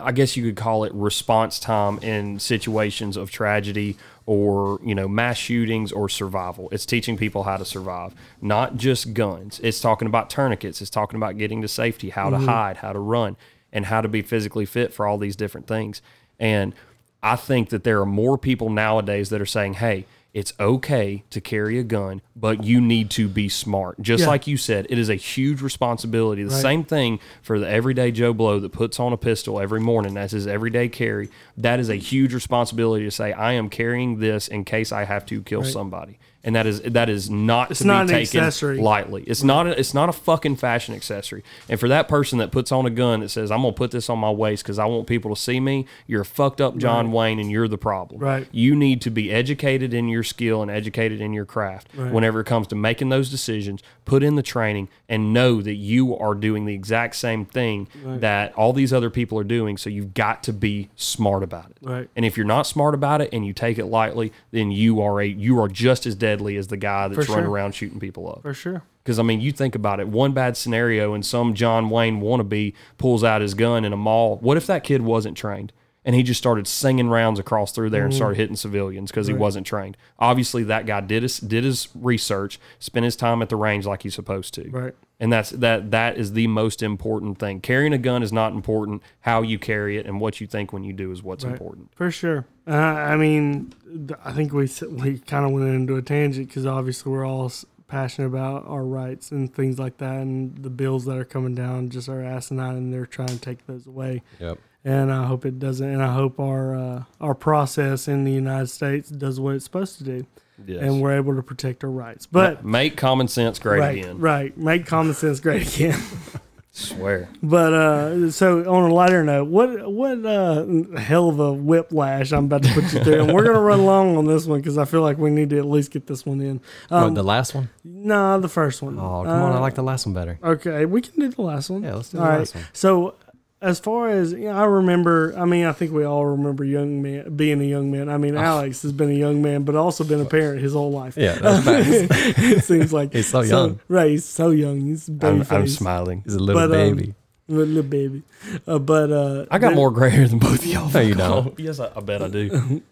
B: I guess you could call it response time in situations of tragedy or, you know, mass shootings or survival. It's teaching people how to survive, not just guns. It's talking about tourniquets, it's talking about getting to safety, how to mm-hmm. hide, how to run, and how to be physically fit for all these different things. And I think that there are more people nowadays that are saying, "Hey, it's okay to carry a gun, but you need to be smart." Just
C: Yeah.
B: like you said, it is a huge responsibility. The same thing for the everyday Joe Blow that puts on a pistol every morning. That's his everyday carry. That is a huge responsibility to say, "I am carrying this in case I have to kill somebody." And that is that is not
C: It's
B: to
C: not
B: be taken
C: accessory.
B: lightly. It's not a, it's not a fucking fashion accessory. And for that person that puts on a gun that says, "I'm gonna put this on my waist because I want people to see me," you're a fucked up John Wayne, and you're the problem.
C: Right.
B: You need to be educated in your skill and educated in your craft. Whenever it comes to making those decisions, put in the training and know that you are doing the exact same thing that all these other people are doing. So you've got to be smart about it.
C: Right.
B: And if you're not smart about it and you take it lightly, then you are a you are just as deadly as the guy that's
C: For
B: running around shooting people up.
C: For sure.
B: Because I mean, you think about it. One bad scenario, and some John Wayne wannabe pulls out his gun in a mall. What if that kid wasn't trained and he just started singing rounds across through there and
C: Mm-hmm.
B: started hitting civilians because he wasn't trained? Obviously, that guy did his did his research, spent his time at the range like he's supposed to.
C: Right.
B: And that's that. That is the most important thing. Carrying a gun is not important. How you carry it and what you think when you do is what's important.
C: For sure. Uh, I mean, th- I think we s- we kind of went into a tangent because obviously we're all s- passionate about our rights and things like that, and the bills that are coming down just are asinine, and they're trying to take those away.
D: Yep.
C: And I hope it doesn't. And I hope our uh, our process in the United States does what it's supposed to do,
B: Yes.
C: and we're able to protect our rights. But
B: make common sense great
C: right,
B: again.
C: right, make common sense great again.
B: Swear.
C: But uh, so on a lighter note, what what uh, hell of a whiplash I'm about to put you through, and we're gonna run long on this one because I feel like we need to at least get this one in.
D: What,
C: Um,
D: the last one?
C: nah, the first one.
D: Oh, come on. I
C: Uh,
D: like the last one better.
C: Okay, we can do the last one.
D: Yeah, let's do
C: All
D: the
C: right.
D: last one.
C: So, as far as you know, I remember, I mean, I think we all remember young man being a young man. I mean, Alex has been a young man, but also been a parent his whole life.
D: Yeah, that's facts.
C: it seems like
D: He's so young.
C: Right, he's so young. He's a baby
B: I'm, I'm smiling.
D: He's a little
C: But, um, little baby. Uh, but uh,
B: I got
C: there-
B: more gray hair than both of y'all.
D: No, you don't.
B: yes, I, I bet I do.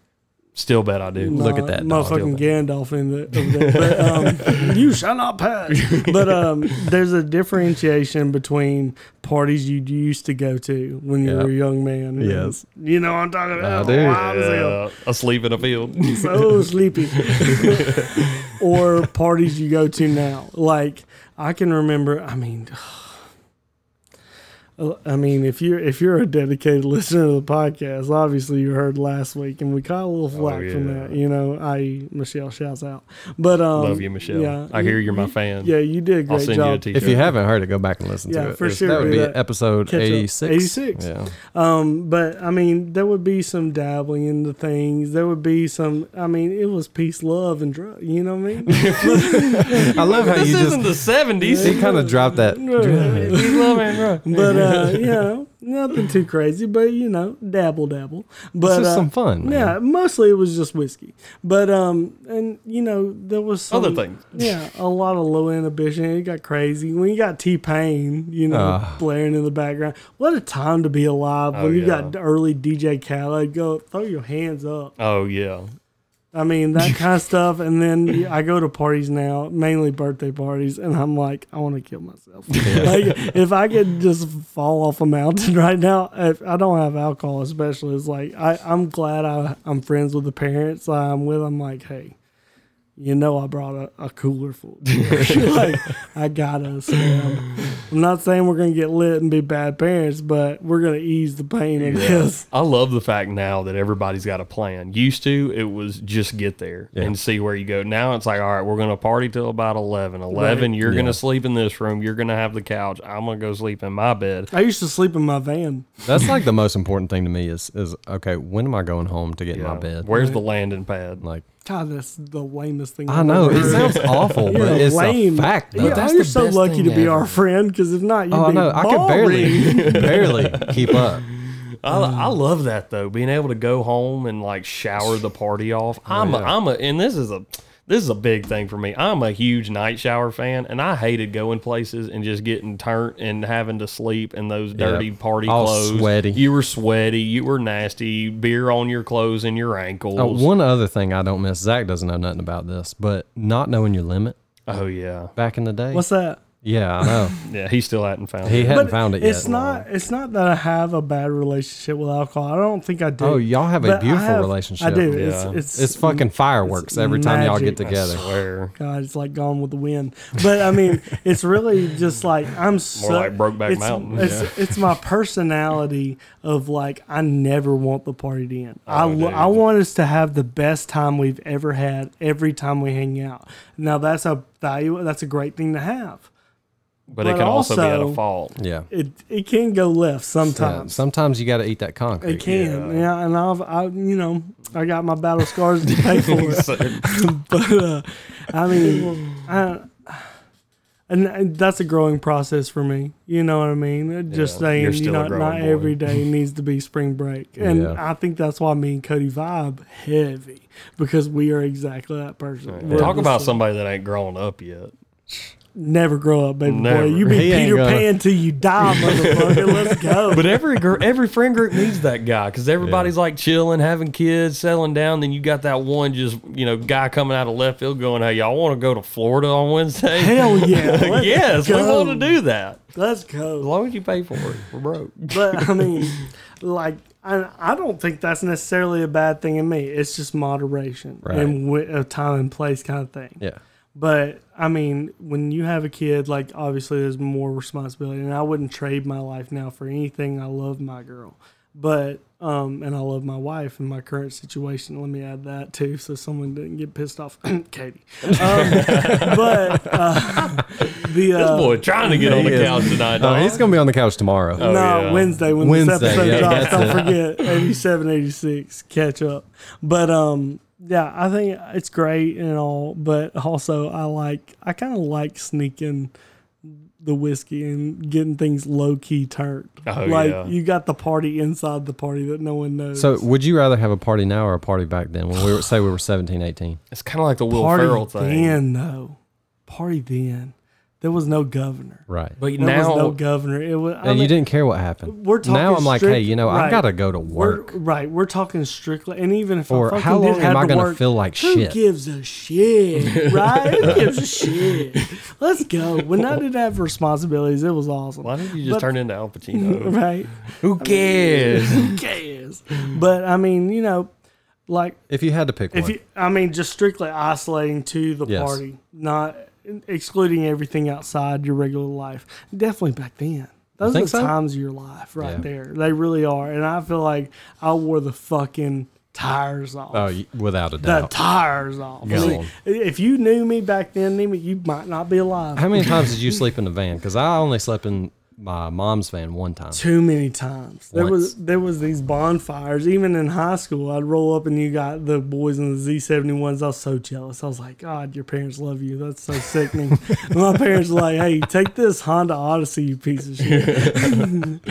B: Still bet I do.
D: Look at
C: Nah,
D: that dog.
C: motherfucking Gandalf in the there. But, um, you shall not pass. But um, there's a differentiation between parties you used to go to when you
D: Yeah.
C: were a young man.
D: Yes.
C: you know what I'm talking about.
D: I do.
C: Wild as hell.
B: Uh, asleep in a field.
C: so sleepy. or parties you go to now. Like I can remember. I mean, I mean, if you're if you're a dedicated listener to the podcast, obviously you heard last week, and we caught a little flack from
B: yeah.
C: that. You know, I Michelle shouts out, but um,
B: Love you, Michelle.
C: Yeah,
B: I hear you're my fan.
C: Yeah, you did a
B: I'll
C: great
B: send you a
C: job.
B: t-shirt.
D: If you haven't heard it, go back and listen
C: Yeah,
D: to it.
C: for
D: It's-
C: sure,
D: That would be
C: that.
D: episode 86.
C: 86.
D: Yeah.
C: Um, but I mean, there would be some dabbling into things. There would be some. I mean, it was peace, love, and drug. You know what I mean?
D: I love how
B: this
D: you
B: isn't
D: just
B: the 70s.
D: he kind of dropped that.
B: He's loving, bro.
C: but uh, you know, nothing too crazy. But you know, dabble, dabble. But uh,
D: some fun, man.
C: Yeah, mostly it was just whiskey. But um, and you know, there was some,
B: Other things.
C: Yeah, a lot of low inhibition. It got crazy when you got T Pain, you know,
D: Ah.
C: blaring in the background. What a time to be alive
B: Oh,
C: when you
B: yeah.
C: got early DJ Khaled. Go throw your hands up.
B: Oh, yeah.
C: I mean that kind of stuff, and then I go to parties now, mainly birthday parties, and I'm like, I want to kill myself. like if I could just fall off a mountain right now, if I don't have alcohol, especially, it's like I, I'm glad I, I'm friends with the parents I'm with. I'm like, hey, you know, I brought a, a cooler full. of beer. like I got us. man. I'm not saying we're gonna get lit and be bad parents, but we're gonna ease the pain of this.
B: I love the fact now that everybody's got a plan. Used to, it was just get there
D: Yeah.
B: and see where you go. Now it's like, all right, we're going to party till about 11. 11, you're gonna sleep in this room. You're going to have the couch. I'm going to go sleep in my bed.
C: I used to sleep in my van.
D: That's like the most important thing to me is is okay. When am I going home to get in my bed?
B: Where's the landing pad?
D: Like
C: God, that's the lamest thing.
D: I
C: I've
D: know
C: ever
D: it sounds awful,
C: You're
D: but it's
C: lame.
D: a fact. Though.
C: Yeah,
D: That's
C: you're so lucky to be
D: ever.
C: our friend because if not, you'd
D: Oh
C: be
D: no, I could barely barely keep up.
B: I, I love that though, being able to go home and like shower the party off. Oh, I'm a,
D: yeah.
B: I'm a, and this is a, this is a big thing for me. I'm a huge night shower fan, and I hated going places and just getting turned and having to sleep in those dirty party
D: All
B: clothes.
D: sweaty.
B: You were sweaty. You were nasty. Beer on your clothes and your ankles.
D: Uh, one other thing I don't miss. Zach doesn't know nothing about this, but not knowing your limit
B: oh yeah,
D: back in the day.
C: What's that?
D: Yeah, I know.
B: yeah. He still hadn't found
D: He
B: it.
D: hadn't
C: But
D: found it yet.
C: It's not. It's not that I have a bad relationship with alcohol. I don't think I do.
D: Oh, y'all have a
C: But I
D: beautiful
C: have-
D: relationship.
C: I do.
B: Yeah.
C: It's, it's
D: It's fucking fireworks every time y'all get
C: magic.
B: I
D: together.
B: swear.
C: God, it's like Gone with the Wind. But I mean, it's really just like I'm so
B: like Brokeback
C: it's,
B: Mountain.
C: It's, it's my personality of like I never want the party to end. Oh, I
B: Oh,
C: lo-
B: dude.
C: I want us to have the best time we've ever had every time we hang out. Now that's a value. That's a great thing to have.
B: But, it can also, be at a fault.
D: Yeah.
C: It it can go left
D: Yeah,
C: sometimes.
D: sometimes you got to eat that concrete.
C: It can, yeah. and I've, I, you know, I got my battle scars to pay for it. but uh, I mean, I, and, and that's a growing process for me. You know what I mean? Just
B: Yeah,
C: saying,
B: you're
C: you
B: still a
C: know, not
B: boy.
C: every day needs to be spring break, and
D: Yeah.
C: I think that's why me and Cody vibe heavy because we are exactly that person. We're
B: Talk about
C: same.
B: somebody that ain't grown up yet.
C: Never grow up, baby
B: Never.
C: boy. You be
D: He
C: Peter
D: gonna.
C: Pan till you die, motherfucker. Let's go.
B: But every gr- every friend group needs that guy because everybody's like chilling, having kids, settling down. Then you got that one just you know guy coming out of left field going, "Hey, y'all want to go to Florida on Wednesday?"
C: Hell yeah! Let's
B: yes, we want to do that
C: Let's go.
B: as long as you pay for it. We're broke.
C: But I mean, like, I, I don't think that's necessarily a bad thing in me. It's just moderation
D: Right.
C: and wi- a time and place kind of thing.
D: Yeah.
C: But I mean, when you have a kid, like, obviously there's more responsibility, and I wouldn't trade my life now for anything. I love my girl, but um, and I love my wife in my current situation. Let me add that too, so someone didn't get pissed off, Katie. Um, but uh, the
B: This
C: uh,
B: boy trying to get on the
D: is.
B: couch tonight.
D: Oh, he's gonna be on the couch tomorrow.
B: Oh,
C: no,
B: yeah.
C: Wednesday when
D: Wednesday,
C: this episode
D: yeah,
C: drops. Don't forget 87, 86, catch up. But um, yeah, I think it's great and all, but also I like I kind of like sneaking the whiskey and getting things low key turned.
B: Oh,
C: like
B: yeah.
C: you got the party inside the party that no one knows.
D: So, would you rather have a party now or a party back then when we were say we were 17, 18?
B: It's kind of like the Will
C: party
B: Ferrell thing.
C: then though, party then. There was no governor.
D: Right.
B: But
C: There
B: now,
C: was no governor. It was. I
D: and you didn't care what happened.
C: We're talking
D: now I'm like,
C: strict-
D: hey, you know,
C: right.
D: I gotta go to
C: We're,
D: work.
C: right, we're talking strictly, and even if
D: Or
C: I
D: how long am I gonna feel like
C: who
D: shit?
C: Who gives a shit, right? who gives a shit? Let's go. When I didn't have responsibilities, it was awesome.
B: why did you just
C: But-
B: turn into Al Pacino?
C: Right?
B: Who cares?
C: Who cares? But I mean, you know, like
D: If you had to pick
C: if
D: one,
C: you, I mean, just strictly isolating to the
D: Yes.
C: party, not excluding everything outside your regular life. Definitely back then. Those are the
D: so?
C: times of your life right
D: Yeah.
C: there. They really are. And I feel like I wore the fucking tires off.
D: oh, without a doubt.
C: the tires off. I
D: Go
C: mean, if you knew me back then, Nima, you might not be alive.
D: How many times did you sleep in the van? Because I only slept in my mom's van one time.
C: Too many times. There was there was these bonfires. Even in high school, I'd roll up and you got the boys in the Z seventy ones. I was so jealous. I was like, God, your parents love you. That's so sickening. My parents were like, Hey, take this Honda Odyssey, you piece of shit. and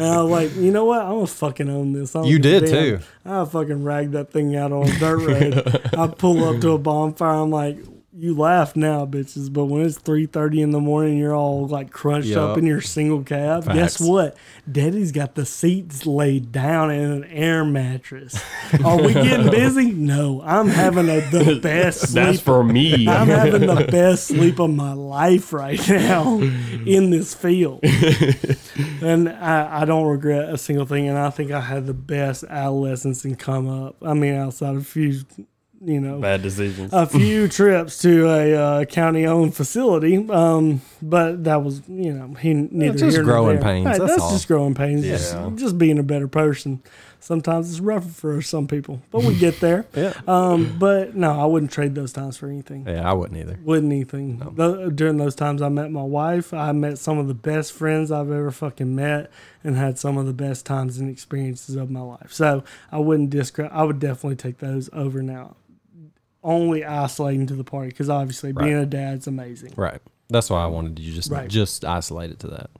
C: I was like, you know what? I'm gonna fucking own this.
D: You did, too.
C: I fucking ragged that thing out on a dirt road. I pull up to a bonfire. I'm like. You laugh now, bitches, but when it's three thirty in the morning, you're all like crunched up in your single cab. Guess what? Daddy's got the seats laid down in an air mattress. Are we getting busy? No, I'm having a, the best sleep.
B: That's for me.
C: I'm having the best sleep of my life right now in this field. and I, I don't regret a single thing. And I think I had the best adolescence and come up. I mean, outside of a few, you know,
B: Bad decisions.
C: a few trips to a uh, county-owned facility, um, but that was, you know, he neither
D: just
C: here
D: growing
C: there.
D: pains,
C: Right,
D: that's
C: that's just growing pains.
B: Yeah.
C: Just, just being a better person. Sometimes it's rougher for some people, but we get there.
D: Yeah.
C: Um, but no, I wouldn't trade those times for anything.
D: Yeah, I wouldn't either.
C: Wouldn't anything. Tho- during those times, I met my wife. I met some of the best friends I've ever fucking met, and had some of the best times and experiences of my life. So I wouldn't discredit. I would definitely take those over now. Only isolating to the party because obviously being
D: Right.
C: a dad's amazing.
D: Right. That's why I wanted you just
C: Right.
D: just isolate it to that.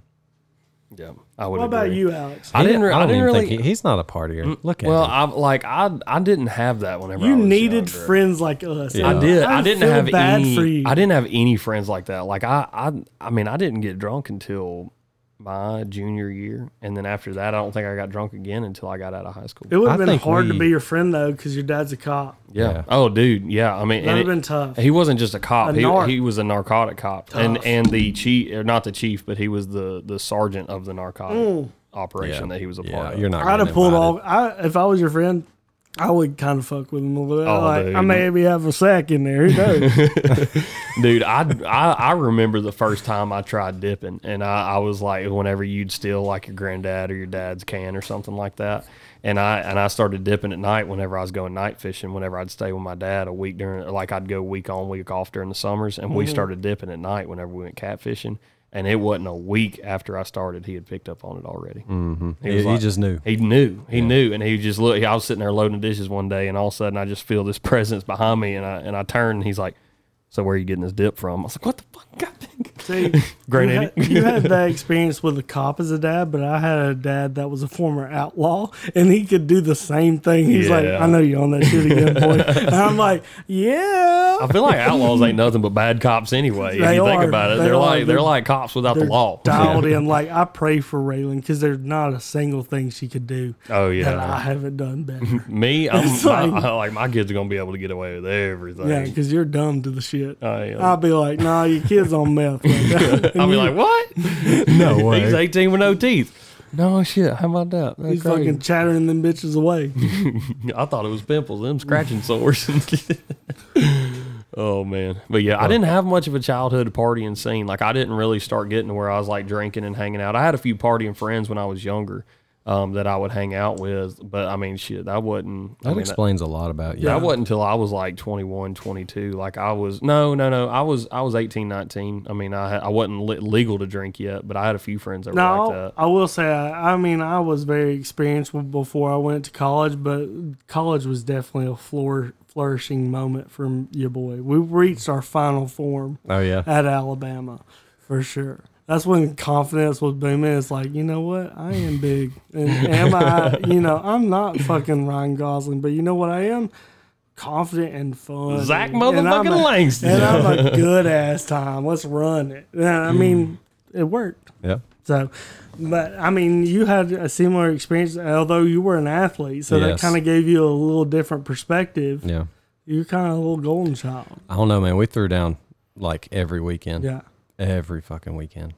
B: yeah, I would.
C: What about
B: agree.
C: you, Alex?
B: I didn't. re-
D: I
B: I
D: don't
B: didn't really.
D: think he, he's not a partier. Mm, Look at
B: well,
D: him.
B: I like I. I didn't have that whenever I
C: You
B: was
C: needed
B: younger.
C: friends like us.
D: Yeah.
B: I did. I, didn't
C: feel
B: have
C: bad
B: any.
C: for you.
B: I didn't have any friends like that. Like I, I, I mean, I didn't get drunk until my junior year, and then after that, I don't think I got drunk again until I got out of high school.
C: It would have
D: I
C: been
D: think
C: hard to be your friend though because your dad's a cop.
B: yeah.
D: Yeah.
B: Oh, dude. Yeah. I mean,
C: That would
B: and
C: have
B: it-
C: been tough.
B: he wasn't just a cop.
C: A
B: he,
C: narc.
B: he was a narcotic cop, and
C: Tough.
B: and the chief, or not the chief, but he was the the sergeant of the narcotic
C: Mm.
B: operation
D: Yeah.
B: that he was a
D: yeah,
B: part of.
D: you're not.
C: I'd have pulled
D: invited.
C: all. I if I was your friend, I would kind of fuck with him a little bit.
B: Oh,
C: like, I
B: dude.
C: maybe have a sack in there. Who knows?
B: Dude, I, I I remember the first time I tried dipping, and I, I was like, whenever you'd steal like your granddad or your dad's can or something like that, and I and I started dipping at night whenever I was going night fishing. Whenever I'd stay with my dad a week during, like I'd go week on week off during the summers, and
C: Mm-hmm.
B: we started dipping at night whenever we went catfishing. And it wasn't a week after I started, he had picked up on it already. Mm-hmm.
D: He, he just knew.
B: He knew. He knew, and he just looked. I was sitting there loading dishes one day, and all of a sudden, I just feel this presence behind me, and I and I turn, and he's like, "So where are you getting this dip from?" I was like, "What the fuck, God dang."
C: See,
B: Great
C: you, had, you had that experience with a cop as a dad, but I had a dad that was a former outlaw, and he could do the same thing. He's like, "I know you on that shit again, boy." And I'm like, "Yeah."
B: I feel like outlaws ain't nothing but bad cops anyway. if
C: They
B: you think
C: are.
B: about it,
C: They
B: are like they're,
C: They're-
B: like cops without the law.
C: dialed in. Like I pray for Raylan because there's not a single thing she could do
B: Oh yeah,
C: that I haven't done better.
B: Me, I'm
C: like-
B: I- like my kids are gonna be able to get away with everything.
C: yeah, because you're dumb to the shit.
B: I am.
C: I'll be like, "Nah, your kid's on meth." Like,
B: I'll be like, what?
D: No way.
B: He's 18 with no teeth. No shit. How about that? That's
C: He's
B: crazy.
C: fucking chattering them bitches away.
B: I thought it was pimples, them scratching sores. oh man, but yeah, I didn't have much of a childhood partying scene. Like I didn't really start getting to where I was like drinking and hanging out. I had a few partying friends when I was younger um, that I would hang out with, but I mean, shit, I wasn't. I
D: That
B: mean,
D: explains a lot about you.
B: that wasn't until I was like 21, 22. Like I was, no, no, no. I was, I was 18, 19. I mean, I, I wasn't le- legal to drink yet, but I had a few friends that were like that.
C: I will say, I, I mean, I was very experienced before I went to college, but college was definitely a floor, flourishing moment for your boy. We reached our final form
D: Oh yeah.
C: at Alabama, for sure. That's when confidence was booming. It's like, you know what? I am big. And am I, you know, I'm not fucking Ryan Gosling, but you know what I am? confident and fun.
B: Zach
C: And I'm
B: motherfucking
C: a-
B: Langston.
C: And I'm a good ass time. Let's run it. And I mm. mean, it worked.
D: Yeah.
C: So, but I mean, you had a similar experience, although you were an athlete. So that kind of gave you a little different perspective.
D: Yeah.
C: You're kind of a little golden child.
D: I don't know, man. We threw down like every weekend.
C: Yeah.
D: Every fucking weekend.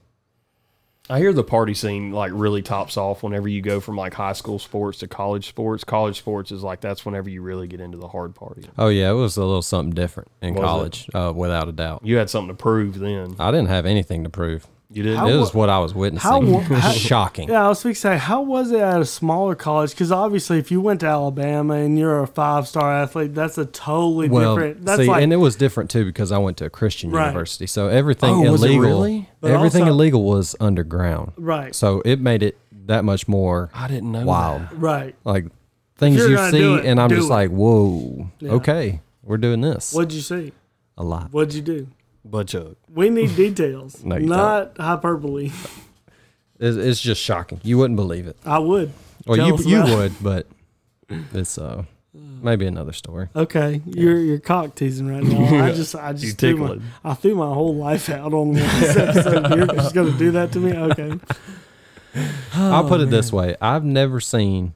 B: I hear the party scene like really tops off whenever you go from like high school sports to college sports. College sports is like that's whenever you really get into the hard party.
D: Oh yeah, it was a little something different in
B: Was
D: college, uh, without a doubt.
B: You had something to prove then.
D: I didn't have anything to prove.
B: You didn't.
C: How
D: it was what I was witnessing.
C: how how-
D: Shocking.
C: Yeah, I was fixing to say, how was it at a smaller college? Because obviously, if you went to Alabama and you're a five star athlete, that's a totally
D: Well,
C: different. That's
D: see,
C: like,
D: and it was different too because I went to a Christian
C: Right.
D: university, so everything
B: Oh,
D: illegal,
B: really?
D: Everything
C: also-
D: illegal was underground.
C: right,
D: So it made it that much more
B: I didn't know.
D: wild.
B: that.
C: right.
D: Like things
C: you're
D: you
C: gonna do
D: see,
C: it,
D: and I'm just
C: it.
D: like, whoa,
C: Yeah.
D: okay, we're doing this
C: What'd you see?
D: a lot.
C: What'd you do?
B: But Chuck,
C: We need details,
D: No, you
C: not hyperbole.
D: It's, it's just shocking. You wouldn't believe it.
C: I would.
D: Well,
C: Tell
D: you
C: us
D: you
C: about it.
D: would, but it's uh maybe another story.
C: Okay, you're you're cock teasing right now. I just I just threw my,
B: tickling.
C: I threw my whole life out on this episode. You're just gonna do that to me? Okay.
D: I'll put
C: Oh,
D: it this way: I've never seen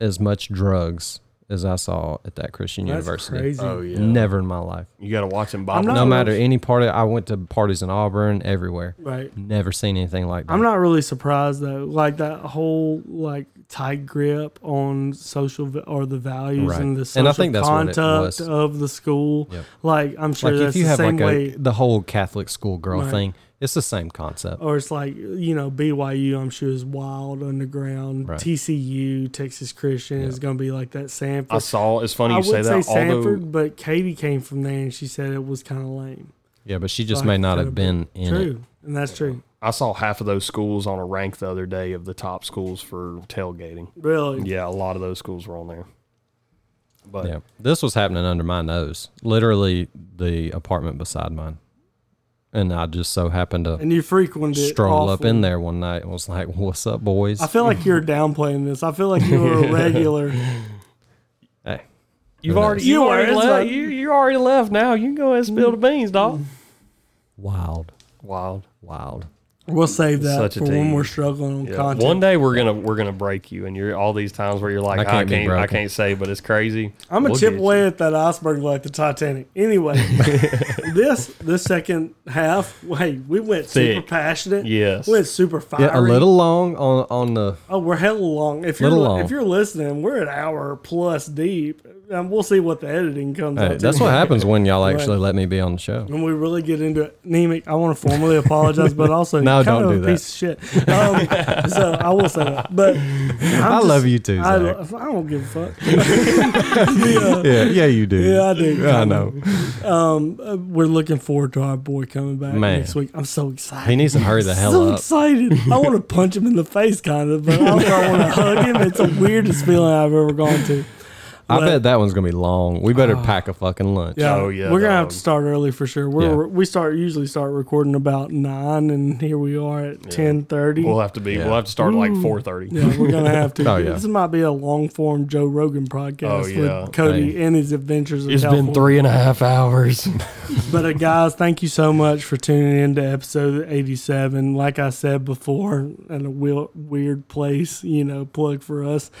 D: as much drugs as I saw at that Christian
C: That's
D: university.
C: crazy.
B: oh yeah,
D: Never in my life.
B: You got to watch him
C: I'm
B: bob.
D: No matter
C: really-
D: any party, I went to parties in Auburn, everywhere.
C: Right.
D: Never seen anything like that.
C: I'm not really surprised though. Like that whole like tight grip on social v- or the values
D: Right.
C: and the
D: And
C: social
D: I think that's what it
C: conduct
D: was.
C: of the school.
D: Yep.
C: Like I'm sure
D: like
C: that's
D: if you
C: the
D: have
C: same
D: like
C: way.
D: a, the whole Catholic schoolgirl
C: Right.
D: thing, it's the same concept.
C: or it's like you know BYU. I'm sure is wild underground.
D: Right.
C: TCU, Texas Christian is going to be like that. Samford.
B: I saw. It's funny
C: I
B: you say
C: would say
B: that.
C: Samford,
B: Although
C: but Katie came from there and she said it was kind of lame.
D: Yeah, but she just
C: Like,
D: may not
C: could've
D: have been in
C: true,
D: it.
C: and that's true.
B: I saw half of those schools on a rank the other day of the top schools for tailgating.
C: Really,
B: Yeah, a lot of those schools were on there. But
D: Yeah, this was happening under my nose, literally the apartment beside mine, and I just so happened to
C: and you frequented it.
D: stroll up in there one night and was like, "What's up, boys?"
C: I feel like you're downplaying this. I feel like you were a regular.
D: hey,
B: you've already you,
C: You
B: already
C: are,
B: left.
C: that's
B: You you already left. Now you can go ahead and spill the beans, dog.
D: wild,
B: Wild.
D: wild.
C: We'll save that
B: Such a
C: for when
B: tease.
C: we're struggling on
B: Yeah.
C: content.
B: One day we're gonna we're gonna break you, and you're all these times where you're like,
D: I
B: I
D: can't
B: can't,
D: be
B: I can't,
D: broken.
B: say, but it's crazy.
C: I'm gonna
B: We'll
C: chip
B: get
C: away
B: you.
C: at that iceberg like the Titanic. Anyway, this this second half, hey, we went super
B: Thick.
C: passionate.
B: Yes.
C: we went super fiery.
D: Yeah, a little long on on the.
C: Oh, we're hella long. If you're
D: Little long.
C: if you're listening, we're an hour plus deep, and we'll see what the editing comes
D: Hey,
C: out. to.
D: that's what happens when y'all actually let me be on the show.
C: When we really get into it, Nemec, I want to formally apologize, but also
D: No,
C: kind
D: don't
C: of
D: do
C: a
D: that.
C: piece of shit. Um, so I will say that, but I'm
D: I
C: just-
D: love you too,
C: I. I don't give a fuck. yeah,
D: yeah, yeah, you do.
C: yeah, I do.
D: I know.
C: Um, uh, we're looking forward to our boy coming back
D: Man.
C: next week. I'm so excited.
D: He needs to hurry the hell
C: so
D: up.
C: So excited. I want to punch him in the face, kind of, but also I want to hug him. It's the weirdest feeling I've ever gone to.
D: I
C: But-
D: bet that one's gonna be long. We better pack a fucking lunch.
C: Yeah,
B: Oh, yeah,
C: we're gonna have
B: dog.
C: to start early for sure. We're
D: Yeah.
C: we start usually start recording about nine, and here we are at ten thirty.
B: We'll have to be.
D: Yeah.
B: We'll have to start at like four thirty.
C: Yeah, we're gonna have to.
D: Oh, yeah.
C: This might be a long form Joe Rogan podcast
B: Oh, yeah.
C: with Cody
D: Hey.
C: and his adventures. In
B: It's been
C: California.
B: three and a half hours.
C: But uh, guys, thank you so much for tuning in to episode 87. Like I said before, in a weird, weird place, you know, plug for us.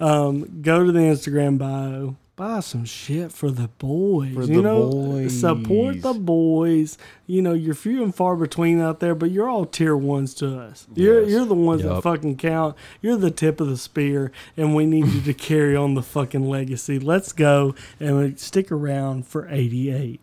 C: Um, go to the Instagram bio. Buy some shit for the boys.
B: For
C: you
B: the
C: know, support the boys. You know, you're few and far between out there, but you're all tier ones to us. You're you're the ones that fucking count. You're the tip of the spear, and we need you to carry on the fucking legacy. Let's go and stick around for 88.